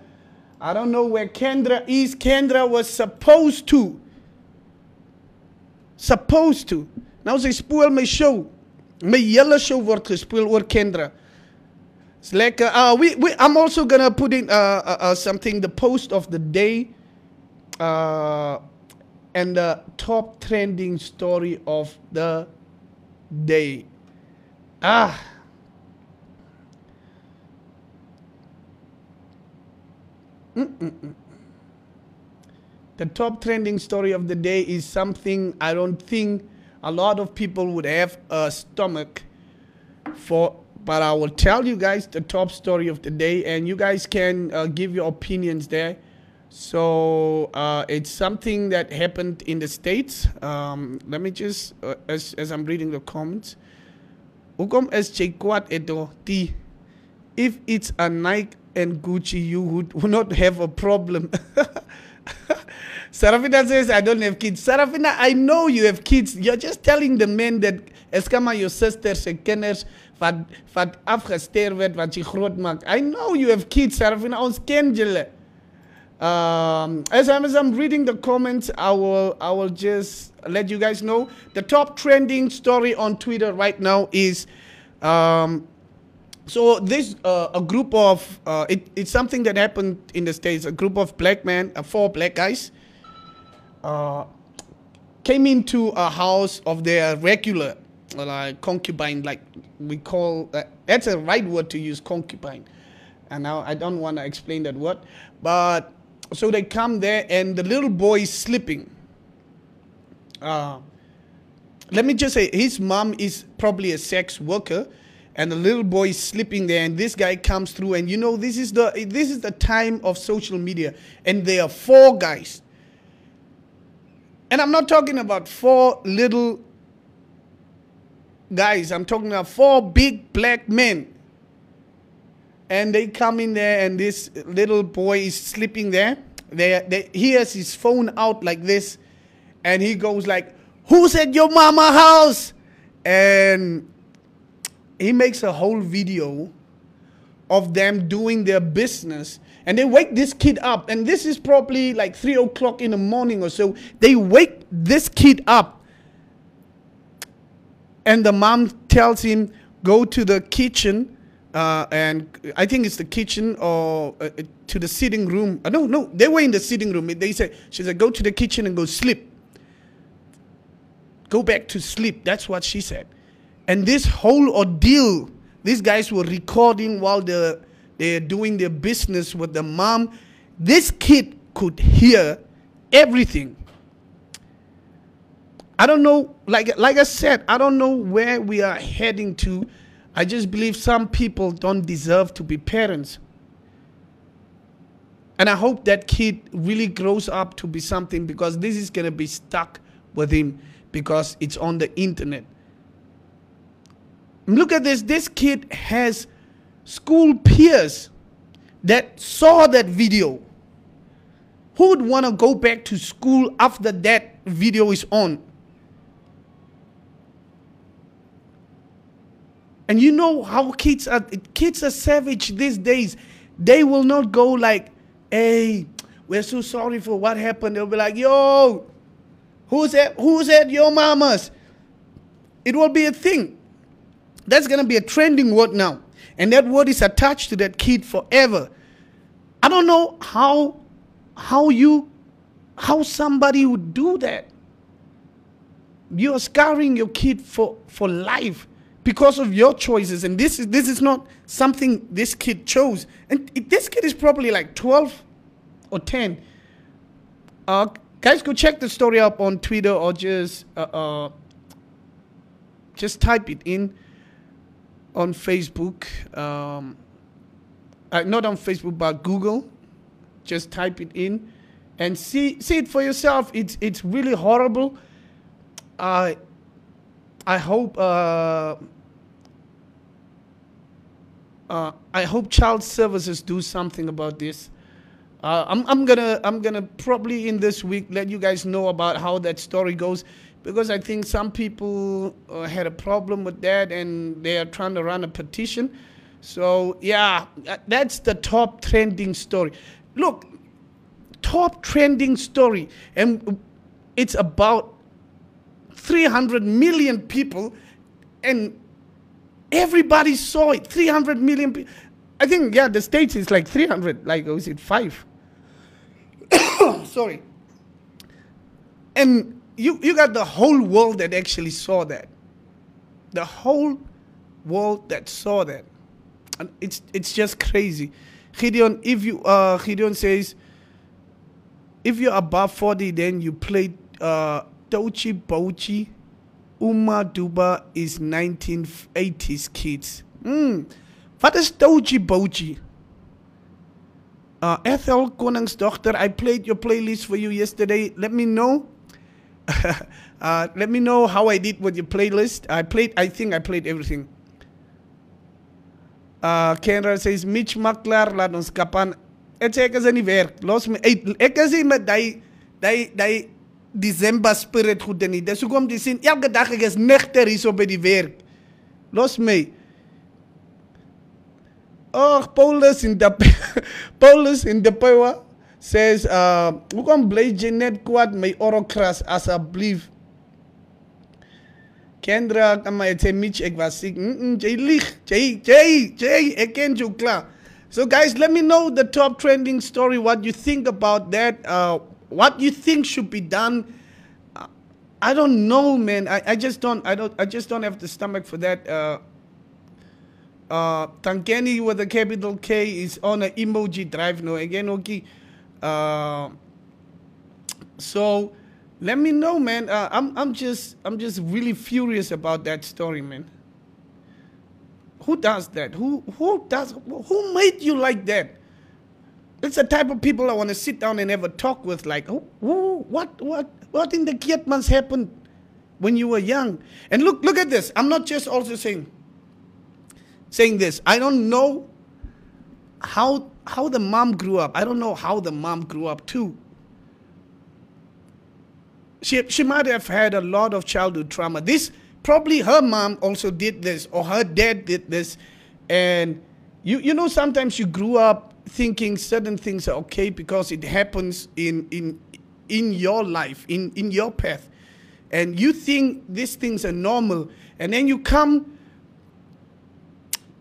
B: I don't know where Kendra is. Kendra was supposed to supposed to. Nou sy spoel my show. My hele show word gespeel oor Kendra. It's like uh, we, we I'm also gonna put in uh, uh, uh, something the post of the day uh, and the top trending story of the day. Ah. Mm-mm-mm. The top trending story of the day is something I don't think a lot of people would have a stomach for but I will tell you guys the top story of the day, and you guys can uh, give your opinions there. So uh, it's something that happened in the states. Um, let me just, uh, as as I'm reading the comments, Ukom as Chekwat eto ti. If it's a Nike and Gucci, you would, would not have a problem. Sarafina says, I don't have kids. Sarafina, I know you have kids. You're just telling the men that eskama your sisters en kinders wat wat wat jy groot maak. I know you have kids, Sarafina. Ons ken julle. Um, as, I'm, as I'm reading the comments, I will I will just let you guys know the top trending story on Twitter right now is um, so this uh, a group of uh, it, it's something that happened in the states. A group of black men, uh, four black guys, uh, came into a house of their regular like concubine, like we call uh, that's a right word to use concubine. And now I don't want to explain that word, but so they come there and the little boy is sleeping. Uh, let me just say his mom is probably a sex worker and the little boy is sleeping there and this guy comes through and you know this is the this is the time of social media and there are four guys and i'm not talking about four little guys i'm talking about four big black men and they come in there and this little boy is sleeping there. They, they he has his phone out like this. And he goes like who's at your mama house? And he makes a whole video of them doing their business. And they wake this kid up. And this is probably like three o'clock in the morning or so. They wake this kid up. And the mom tells him go to the kitchen uh, and I think it's the kitchen or uh, uh, to the sitting room. Uh, no, no, they were in the sitting room. They said she said go to the kitchen and go sleep. Go back to sleep. That's what she said. And this whole ordeal, these guys were recording while they're, they're doing their business with the mom. This kid could hear everything. I don't know, like like I said, I don't know where we are heading to. I just believe some people don't deserve to be parents. And I hope that kid really grows up to be something because this is going to be stuck with him because it's on the internet. Look at this. This kid has school peers that saw that video. Who would want to go back to school after that video is on? And you know how kids are kids are savage these days. They will not go like, hey, we're so sorry for what happened. They'll be like, yo, who's at who's at your mama's? It will be a thing. That's gonna be a trending word now. And that word is attached to that kid forever. I don't know how how you how somebody would do that. You are scarring your kid for, for life because of your choices. And this is this is not something this kid chose. And this kid is probably like 12 or 10. Uh, guys, go check the story up on Twitter or just uh, uh, just type it in on Facebook. Um, uh, not on Facebook, but Google. Just type it in and see see it for yourself. It's it's really horrible. I I hope uh, uh, I hope child services do something about this. Uh, I'm, I'm gonna I'm gonna probably in this week let you guys know about how that story goes because I think some people uh, had a problem with that and they are trying to run a petition. So yeah, that's the top trending story. Look, top trending story, and it's about 300 million people, and everybody saw it. 300 million people. I think yeah, the states is like 300. Like was it five? Sorry. And you you got the whole world that actually saw that. The whole world that saw that. And it's it's just crazy. Gideon, if you uh Gideon says if you're above 40 then you play uh Tochi Bochi. Uma Duba is 1980s kids. Hmm. Wat is Toji Boji? Uh, Ethel Koningsdochter, I played your playlist for you yesterday. Let me know. uh, let me know how I did with your playlist. I played, I think I played everything. Uh, Kendra says, Mitch Maklar, laat ons kapan. Het sê ek is in die werk. Los my. Ek is nie met die December spirit goed nie. Dis hoekom jy sien elke dag ek is hier so by die werk. Los my. Oh, Paulus in the Paulus in the power says, uh, hoekom bly jy net kwaad my orokras asseblief? Kendra, kan my sê Mitch ek was. Mm -mm, jy lieg. Jy jy ken klaar. So guys, let me know the top trending story what you think about that. Uh, what you think should be done. I don't know, man. I, I just don't I don't I just don't have the stomach for that. Uh, uh, with a capital K is on an emoji drive no again okay. Uh, so let me know, man. Uh, I'm I'm just I'm just really furious about that story, man. Who does that? Who who does who made you like that? It's the type of people I want to sit down and have a talk with. Like, oh, who what what what in the kid must happen when you were young? And look look at this. I'm not just also saying saying this. I don't know how how the mom grew up. I don't know how the mom grew up too. She she might have had a lot of childhood trauma. This probably her mom also did this or her dad did this and you you know sometimes you grew up thinking certain things are okay because it happens in in in your life in in your path. And you think these things are normal and then you come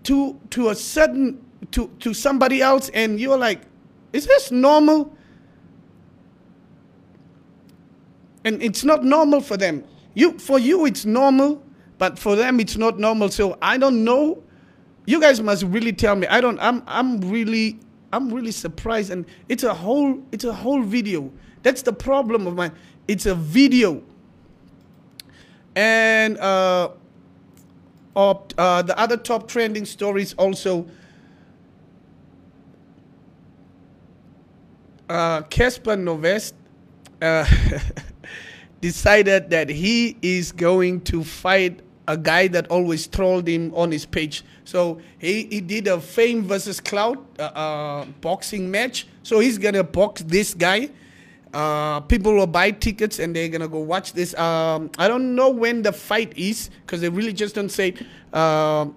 B: to to a sudden to to somebody else and you're like is this normal? And it's not normal for them. You for you it's normal but for them it's not normal. So i don't know. You guys must really tell me. I don't i'm i'm really i'm really surprised and it's a whole it's a whole video. That's the problem of mine. It's a video. And uh of uh, the other top trending stories also. Uh, Casper Novest uh, decided that he is going to fight a guy that always trolled him on his page. So he, he did a Fame versus Cloud uh, uh, boxing match. So he's gonna box this guy. Uh, people will buy tickets and they're gonna go watch this. Um, I don't know when the fight is because they really just don't say. Um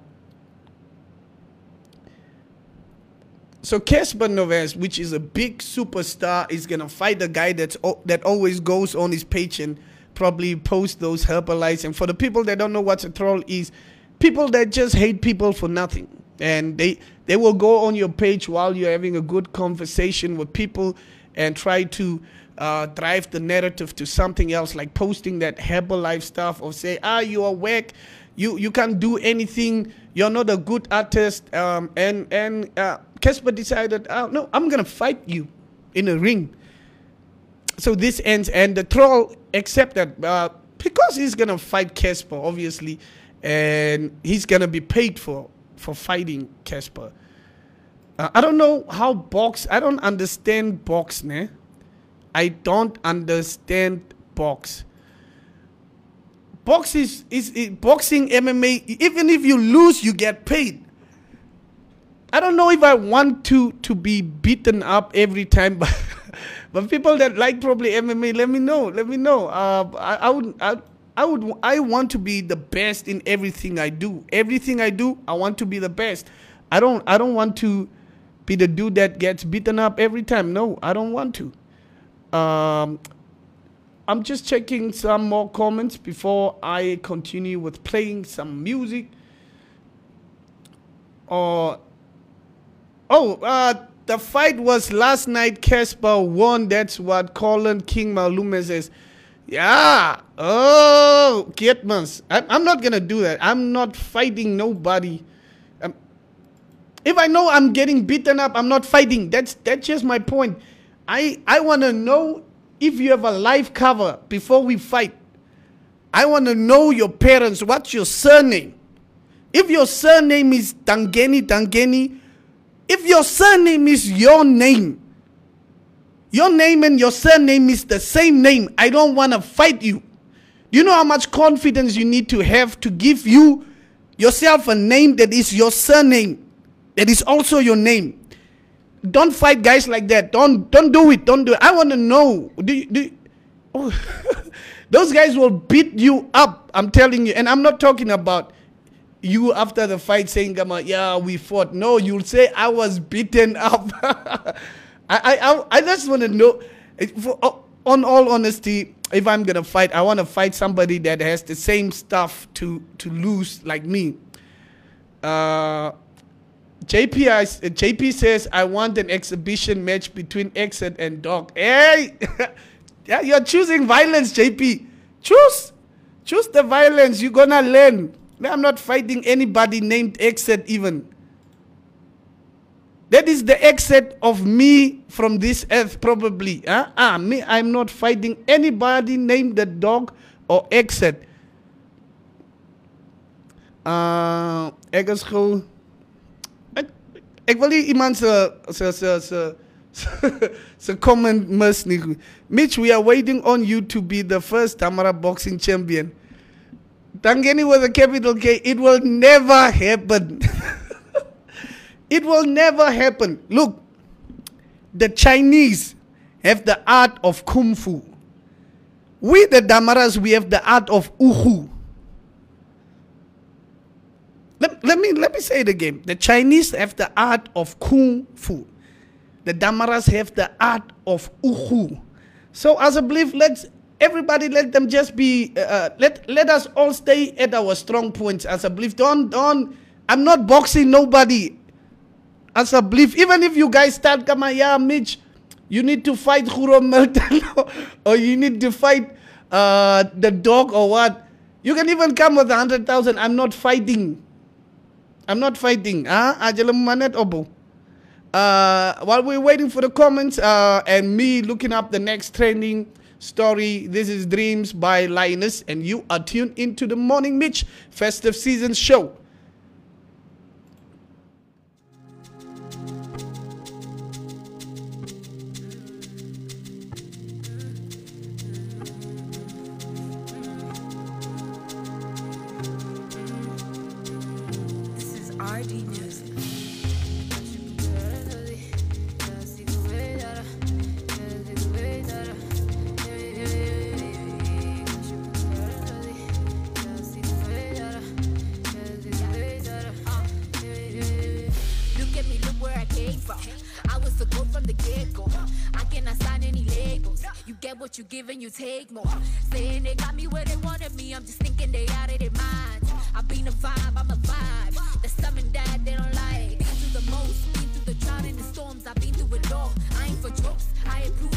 B: so Casper Noves, which is a big superstar, is gonna fight the guy that's that always goes on his page and probably post those Herbalites. And for the people that don't know what a troll is, people that just hate people for nothing, and they they will go on your page while you're having a good conversation with people and try to uh, drive the narrative to something else, like posting that Herbalife stuff or say, ah, you are whack, you you can't do anything, you're not a good artist, um, and and uh, Casper decided, oh, no, I'm gonna fight you in a ring. So this ends, and the troll accepted uh, because he's gonna fight Casper, obviously, and he's gonna be paid for for fighting Casper. Uh, I don't know how box. I don't understand box, ne? I don't understand box. Box is, is, is boxing MMA. Even if you lose, you get paid. I don't know if I want to to be beaten up every time, but but people that like probably MMA, let me know. Let me know. Uh, I, I would I, I would I want to be the best in everything I do. Everything I do, I want to be the best. I don't I don't want to be the dude that gets beaten up every time. No, I don't want to. Um, I'm just checking some more comments before I continue with playing some music. Or oh, uh, the fight was last night. Casper won. That's what Colin King Malume says. Yeah. Oh, Keetmans. I'm, not gonna do that. I'm not fighting nobody. Um, if I know I'm getting beaten up, I'm not fighting. That's that's just my point. I I want to know if you have a live cover before we fight. I want to know your parents. What's your surname? If your surname is Tangeni Tangeni, if your surname is your name, your name and your surname is the same name, I don't want to fight you. Do you know how much confidence you need to have to give you yourself a name that is your surname, that is also your name? Don't fight guys like that. Don't don't do it. Don't do it. I want to know. Do, you- do you- oh, those guys will beat you up. I'm telling you. And I'm not talking about you after the fight saying, "Gama, yeah, we fought." No, you'll say I was beaten up. I, I, I, just want to know. eh, For, oh, on all honesty, if I'm gonna fight, I want to fight somebody that has the same stuff to to lose like me. Uh, JP, uh, JP says I want an exhibition match between Exit and Dog. Hey, yeah, you're choosing violence, JP. Choose, choose the violence. You're gonna learn. I'm not fighting anybody named Exit even. That is the exit of me from this earth, probably. Huh? Ah, me, I'm not fighting anybody named the dog or exit. Uh, ek is gou ek, ek wil nie iemand se se se se se comment mis nie. Mitch, we are waiting on you to be the first Damara boxing champion. Tangeni with a capital K. It will never happen. it will never happen. Look, the Chinese have the art of kung fu. We, the Damaras, we have the art of uhu. Let, let me let me say it again. The Chinese have the art of kung fu. The Damaras have the art of uhu. So as a belief, let's everybody let them just be. Uh, let let us all stay at our strong points as a belief. Don't don't. I'm not boxing nobody. As a belief, even if you guys start come on, yeah, Mitch, you need to fight Huro Melton or you need to fight uh, the dog or what. You can even come with a hundred thousand. I'm not fighting. I'm not fighting. Obo. Uh, while we're waiting for the comments uh, and me looking up the next trending story, this is Dreams by Lioness, and you are tuned into the Morning Mitch festive season show.
C: Get what you give and you take more. Saying they got me where they wanted me. I'm just thinking they out of their minds. I've been a vibe, I'm a vibe. There's something that they don't like. Been through the most, been through the drought and the storms. I've been through it all. I ain't for jokes. I proven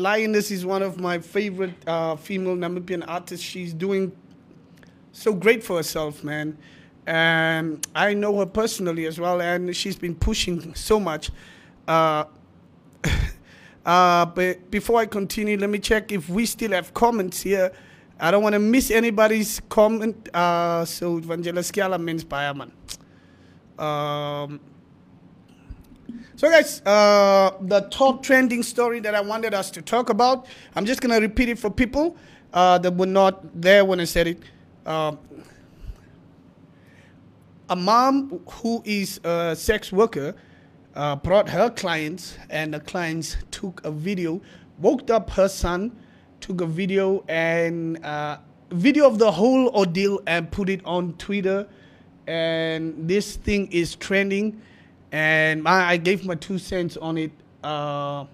B: Lioness is one of my favorite uh, female Namibian artists. She's doing so great for herself, man. And I know her personally as well, and she's been pushing so much. Uh, uh, but before I continue, let me check if we still have comments here. I don't want to miss anybody's comment. Uh, so, Vangelis Kiala means man. Um, so, guys, uh, the top trending story that I wanted us to talk about, I'm just going to repeat it for people uh, that were not there when I said it. Um, a mom who is a sex worker uh, brought her clients, and the clients took a video, woke up her son, took a video and uh, video of the whole ordeal and put it on Twitter. And this thing is trending and my, I gave my two cents on it. Uh,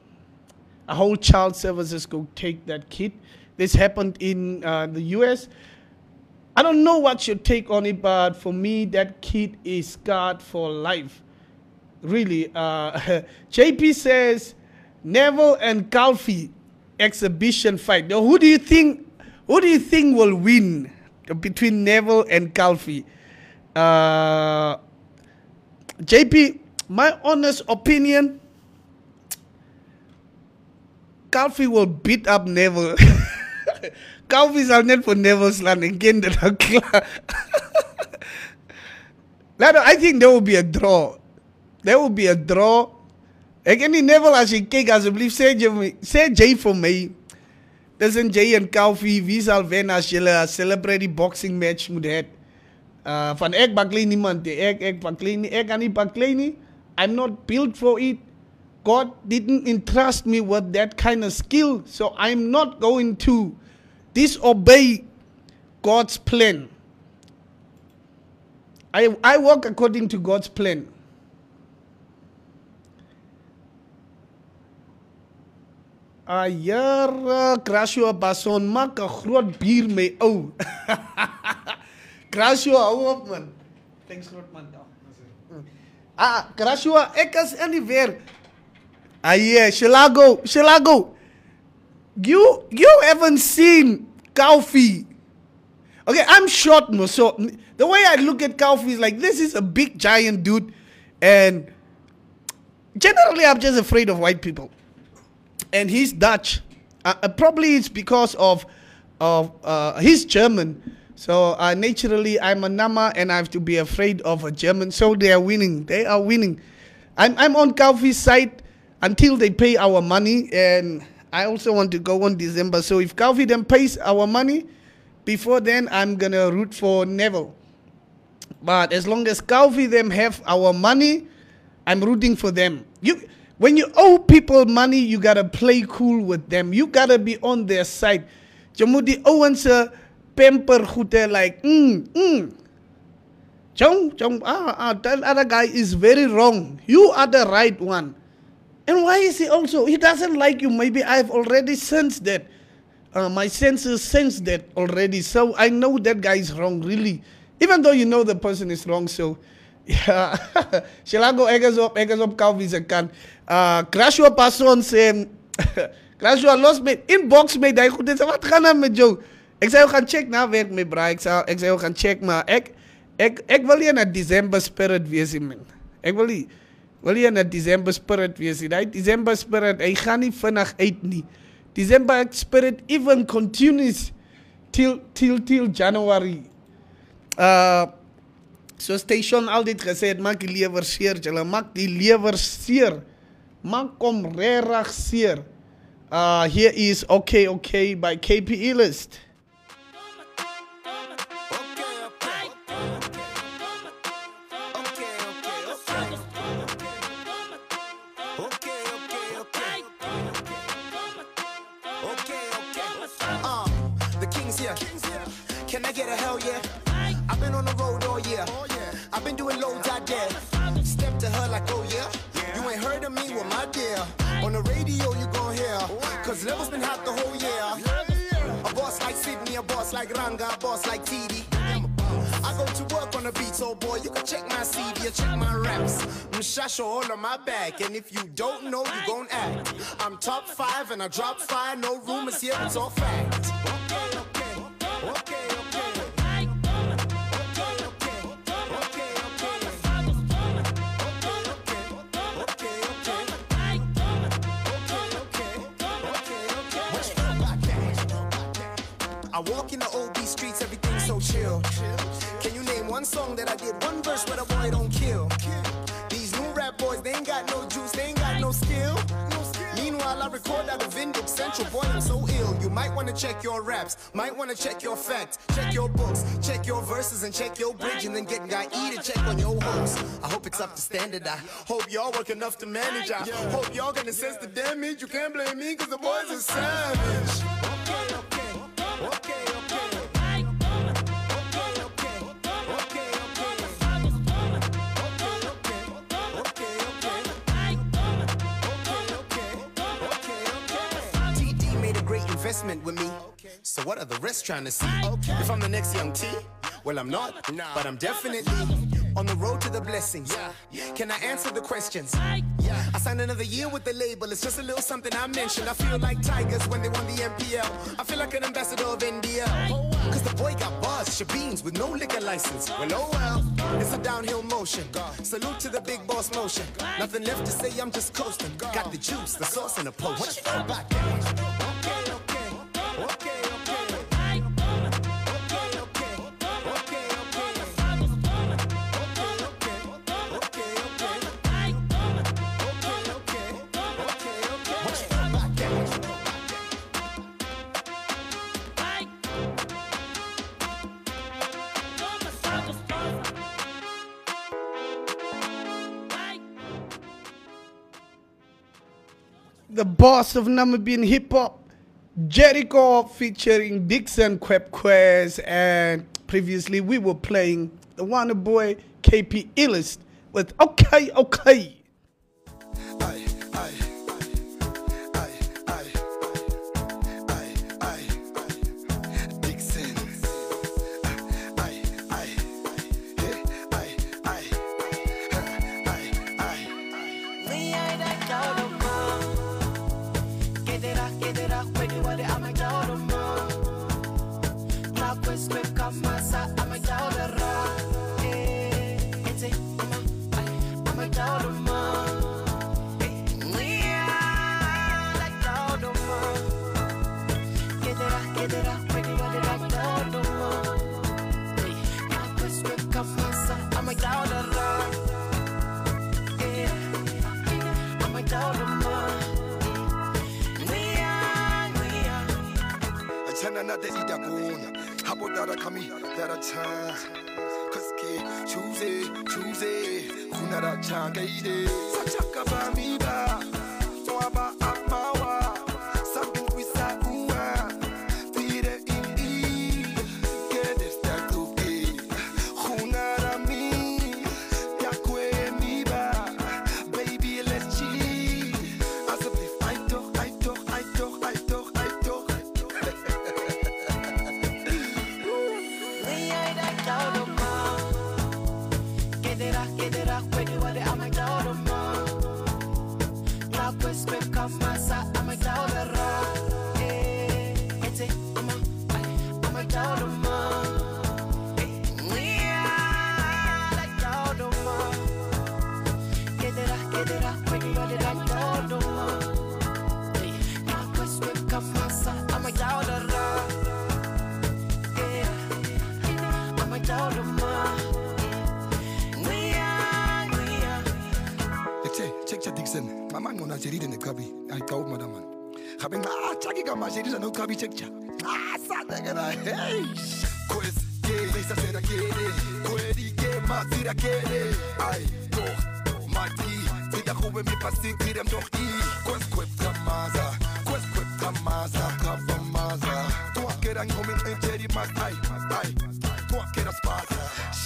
B: a whole child services go take that kid. This happened in uh, the U.S. I don't know what your take on it, but for me, that kid is scarred for life. Really, uh, JP says Neville and Calfee exhibition fight. Now, who do you think? Who do you think will win between Neville and Calfee? Uh, JP, my honest opinion, Calfee will beat up Neville. Calfee sal net vir Neville's en ken dit nou klaar. Later, I think there will be a draw. There will be a draw. Ek ken die Neville as jy kyk asseblief sê jy sê Jay vir my. Tussen Jay en Calfee, wie sal wen as julle 'n celebrity boxing match moet hê? Uh, van ek baklei niemand nie. Ek ek baklei nie. Ek kan nie baklei nie. I'm not built for it. God didn't entrust me with that kind of skill, so I'm not going to disobey God's plan. I I work according to God's plan. Ayer Crasio Bason maak 'n groot bier my ou. Crasio hou op man. Thanks groot man. Daar. Ah, Crasio, ek is in die weer. Ah yeah, Shilago, Shilago. You you haven't seen Calfee. Okay, I'm short, no. So the way I look at Calfee is like this is a big giant dude, and generally I'm just afraid of white people. And he's Dutch. Uh, uh, probably it's because of of uh, he's German. So uh, naturally, I'm a Nama, and I have to be afraid of a German. So they are winning. They are winning. I'm I'm on Calvi's side until they pay our money, and I also want to go on December. So if Calvi then pays our money, before then I'm gonna root for Neville. But as long as Calvi them have our money, I'm rooting for them. You when you owe people money, you gotta play cool with them. You gotta be on their side. Ouens se pamper like mm mm. Jong, jong, ah, ah, that other guy is very wrong. You are the right one. And why is he also? He doesn't like you. Maybe I've already sensed that. Uh, my senses sense that already. So I know that guy is wrong, really. Even though you know the person is wrong. So, yeah. Shilago Eggers op, Eggers op Calvi se kant. Uh, Crashua Passon sê, Crashua los met, inbox hy goed, dit sê, wat gaan aan met jou? Ek sê, jou gaan check na werk met bra, ek sê, ek sê, jou gaan check, maar ek, ek, ek wil nie in 'n December spirit wees, man. Ek wil nie, wil nie in 'n December spirit wees. Daai December spirit, hy gaan nie vinnig uit nie. December spirit even continues till till till January. Uh so station altyd gesê het maak die lewer seer, julle maak die lewer seer. Maak kom regtig seer. Uh here is okay okay by KPE list.
G: You can check my CD check my raps. Mm, Mshasho all on my back, and if you don't know, you gon' act. I'm top five and I drop five, no rumors here, it's all fact. Okay, okay, okay, okay. I walk in the OB one song that I did one verse where the boy don't kill? These new rap boys, they ain't got no juice, they ain't got no skill. Meanwhile, I record out of Vindic Central. Boy, I'm so ill. You might wanna check your raps, might wanna check your facts, check your books, check your verses, and check your bridge, and then get guy E to check on your hooks. I hope it's up to standard. I hope y'all work enough to manage. I hope y'all gonna sense the damage. You can't blame me, cause the boys are savage. Okay, okay, okay, okay. Investment with me. So what are the rest trying to see? If I'm the next young T, well I'm not, but I'm definitely on the road to the blessings. Yeah. Can I answer the questions? I signed another year with the label. It's just a little something I mentioned. I feel like Tigers when they won the NPL. I feel like an ambassador of NBL. Cause the boy got bars, shebeens with no liquor license. Well, oh well, it's a downhill motion. Salute to the big boss motion. Nothing left to say, I'm just coasting. Got the juice, the sauce, and the potion. What you know about that?
J: The boss of Namibian hip hop, Jericho featuring Dixon Quepquez, and previously we were playing the Wonder Boy KP Illest with Okay Okay.
F: Idagona. Hapo dara kami dara cha. Kaske choose choose. Kunara changa ide. Sachaka ba mi ba. Swaba akmawa.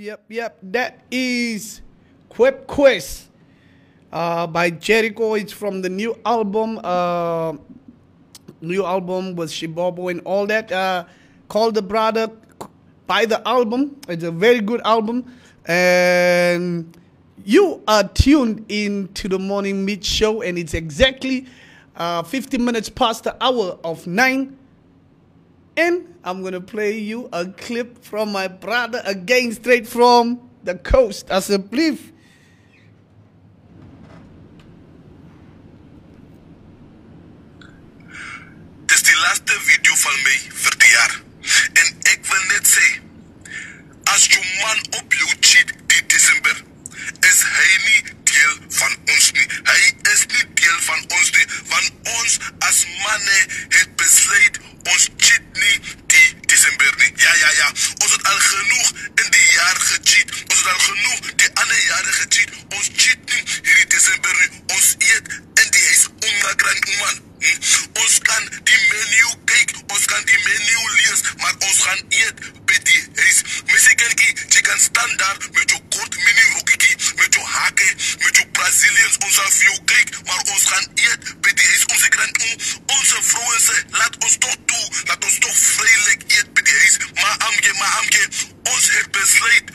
B: Yep, yep. That is Quip Quest uh, by Jericho. It's from the new album, uh, new album with Shibobo and all that. Uh, called the brother by the album. It's a very good album, and you are tuned in to the morning meet show, and it's exactly uh, 50 minutes past the hour of nine. And I'm gonna play you a clip from my brother again, straight from the coast, As a asseblief.
I: Dis die laaste video van my vir die jaar. En ek wil net sê, as jou man op jou cheat die Desember, is hy nie deel van ons nie. Hy is nie deel van ons nie, want ons as manne het besluit ons cheat nie die Desember nie. Ja, ja, ja. Ons het al genoeg in die jaar gecheat. Ons het al genoeg die ander jare gecheat. Ons cheat nie hierdie Desember nie. Ons eet die huis ongegrond man. Hm? Ons kan die menu kyk, ons kan die menu lees, maar ons gaan eet by die huis. Mesikentjie, jy kan staan daar met jou kort mini rokkie, met jou hakke, met jou Brazilians, ons sal vir jou kyk, maar ons gaan eet by die huis. Ons grond onze vrouens sê, laat ons toch toe, laat ons toch vrylik eet by die huis. Maar amke, maar amke, ons het besluit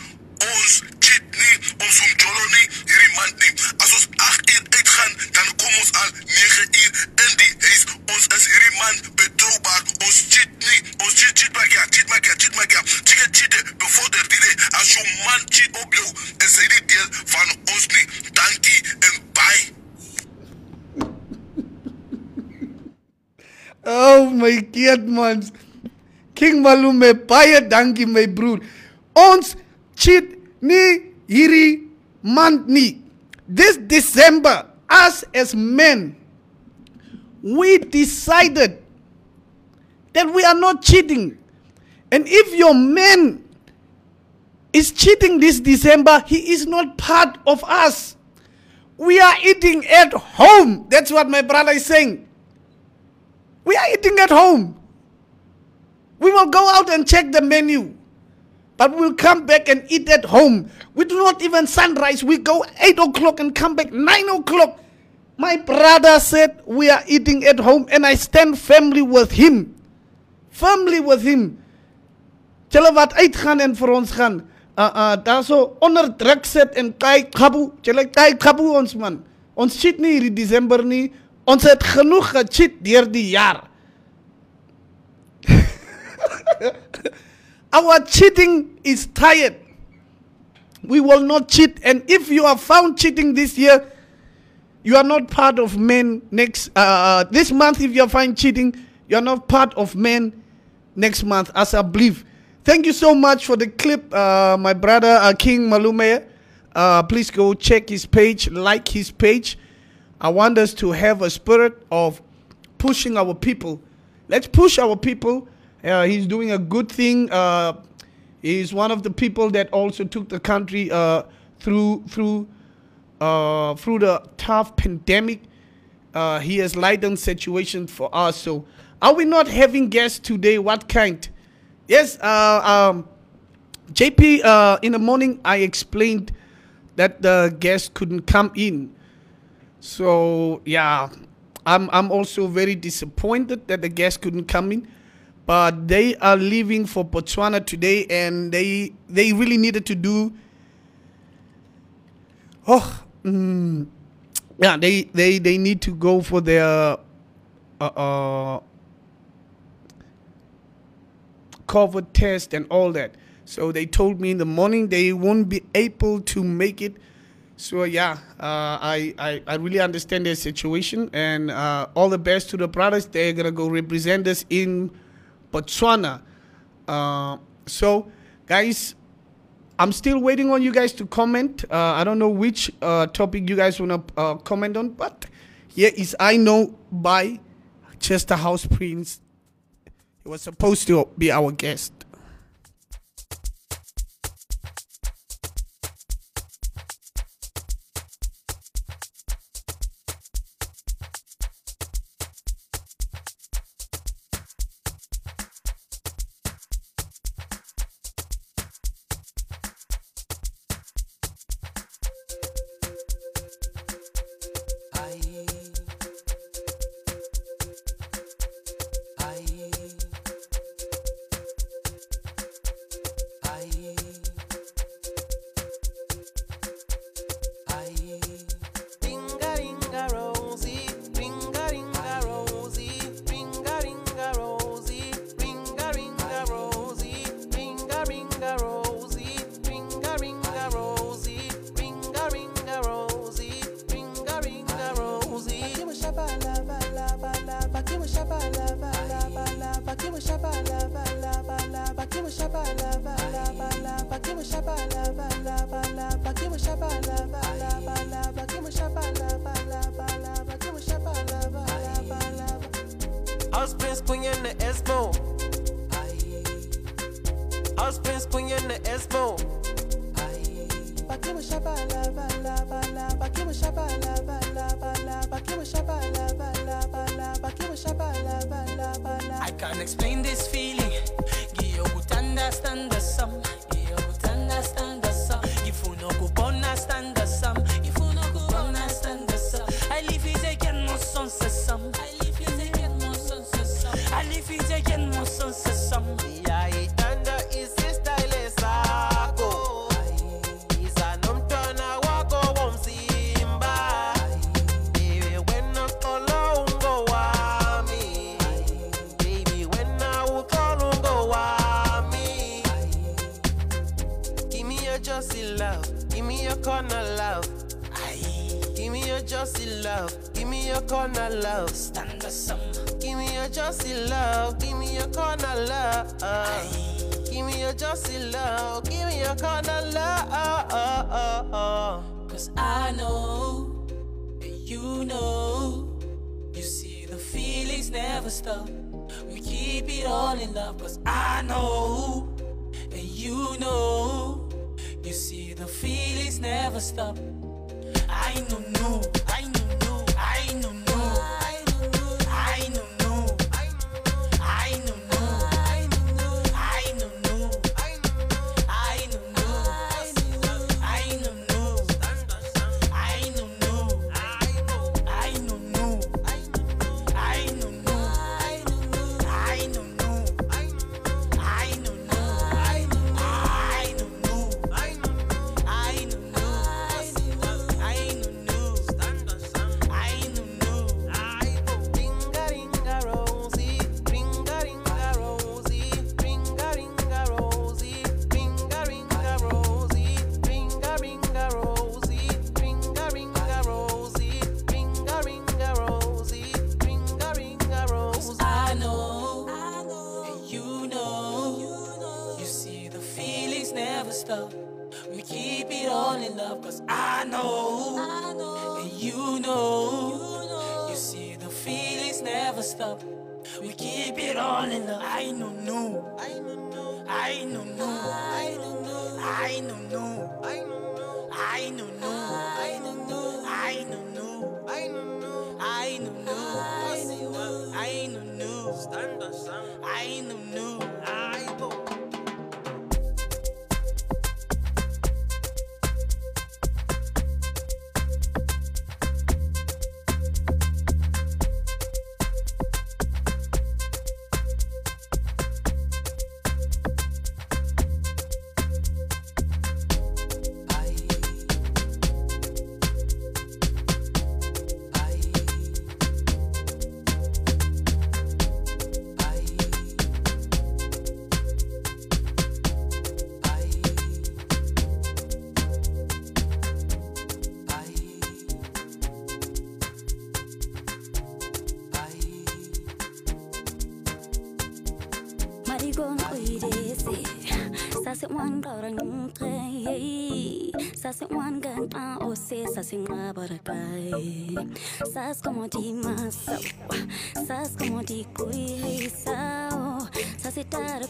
I: ons cheat nie, ons om jolo nie, hierdie maand nie. As ons 8 uur uitgaan, dan kom ons al 9 uur in die huis. Ons is hierdie maand betrouwbaar. Ons cheat nie, ons cheat, cheat maak ja, cheat maak ja, cheat maak ja. Cheat cheat bevorder die day. As jou man cheat op jou, is hy die deel van ons nie. Dankie en bye.
B: Oh my god man. King Malume, baie dankie my broer. Ons cheat maand nie. This December, us as men, we decided that we are not cheating. And if your man is cheating this December, he is not part of us. We are eating at home. That's what my brother is saying. We are eating at home. We will go out and check the menu. But we'll come back and eat at home. We do not even sunrise. We go 8 o'clock and come back 9 o'clock. My brother said we are eating at home and I stand firmly with him. Firmly with him. Julle wat uitgaan en vir ons gaan uh uh daar so onder druk sit en kyk gabu. Julle kyk gabu ons man. Ons cheat nie hierdie Desember nie. Ons het genoeg gecheat deur die jaar. Our cheating is tired. We will not cheat. And if you are found cheating this year, you are not part of men next uh, this month. If you are found cheating, you are not part of men next month, as I believe. Thank you so much for the clip, uh, my brother uh, King Malume. Uh, please go check his page, like his page. I want us to have a spirit of pushing our people. Let's push our people. Uh, he's doing a good thing. Uh, he's one of the people that also took the country uh, through through through the tough pandemic. He has lightened situation for us. So, are we not having guests today? What kind? Yes, um, JP. Uh, in the morning, I explained that the guests couldn't come in. So yeah, I'm I'm also very disappointed that the guests couldn't come in, but they are leaving for Botswana today, and they they really needed to do. Oh, mm, yeah, they they they need to go for their. Uh, uh, COVID test and all that.
K: So they told me in the morning they won't be able to make it. So yeah, uh, I, I, I really understand their situation and uh, all the best to the brothers. They're gonna go represent us in Botswana. Uh, so, guys, I'm still waiting on you guys to comment. Uh, I don't know which uh, topic you guys want to uh, comment on, but here is I Know by Chester House Prince. He was supposed to be our guest.
L: stuff. We keep it all in love, cause I know, I know. and you know. you know, you see the feelings never stop. We keep it all in love. I know, no, I know, no, I know, no, I know, no, I know, no. I know, no.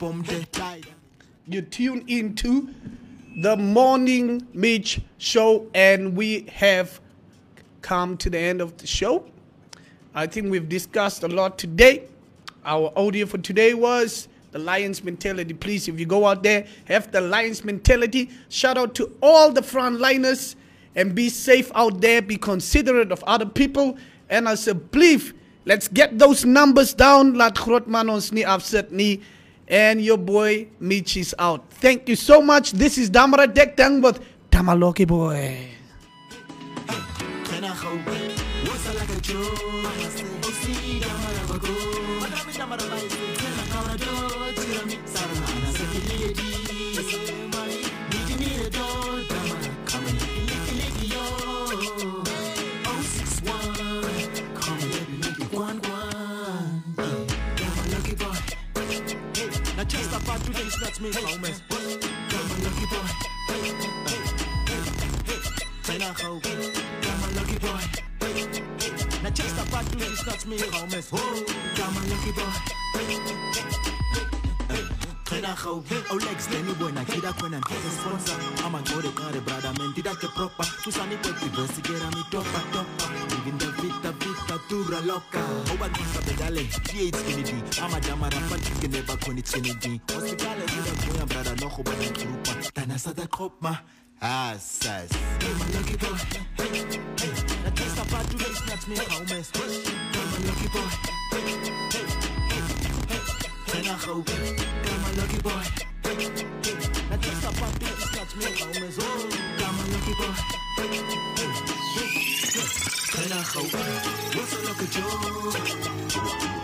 B: You tune into the Morning Mitch show, and we have come to the end of the show. I think we've discussed a lot today. Our audio for today was the Lions mentality. Please, if you go out there, have the Lions mentality. Shout out to all the frontliners and be safe out there. Be considerate of other people. And as a belief, let's get those numbers down. Laat groot man ons nie afset nie. And your boy Mitch is out. Thank you so much. This is Damara Dektang with Damaloki Boy.
M: Now that's me, homies. Come on, lucky boy. Hey, now how? Come on, lucky boy. Now just about two days, that's me, homies. Come on, lucky boy. Gauw, oh legs Danny boy na kida kwena nkize sponsor. Ama ngore kare brother man dida ke proper. Tusani kwa diversi gera mi topa topa. Living the vita vita dura loca Oba kisa pedale, G8 skinny D Ama dama rafa chicken neba koni chini D Hospitale zida kuya brother noho bana nkrupa Tana sada kopma Asas I'm a lucky boy. Hey, hey. Na taste about two days not me homies I'm a lucky boy. Hey, hey, gauw, I'm a lucky boy. Na just a pop beat, not me. Homies Oh, I'm a lucky boy. Gauw, what's a lucky Joe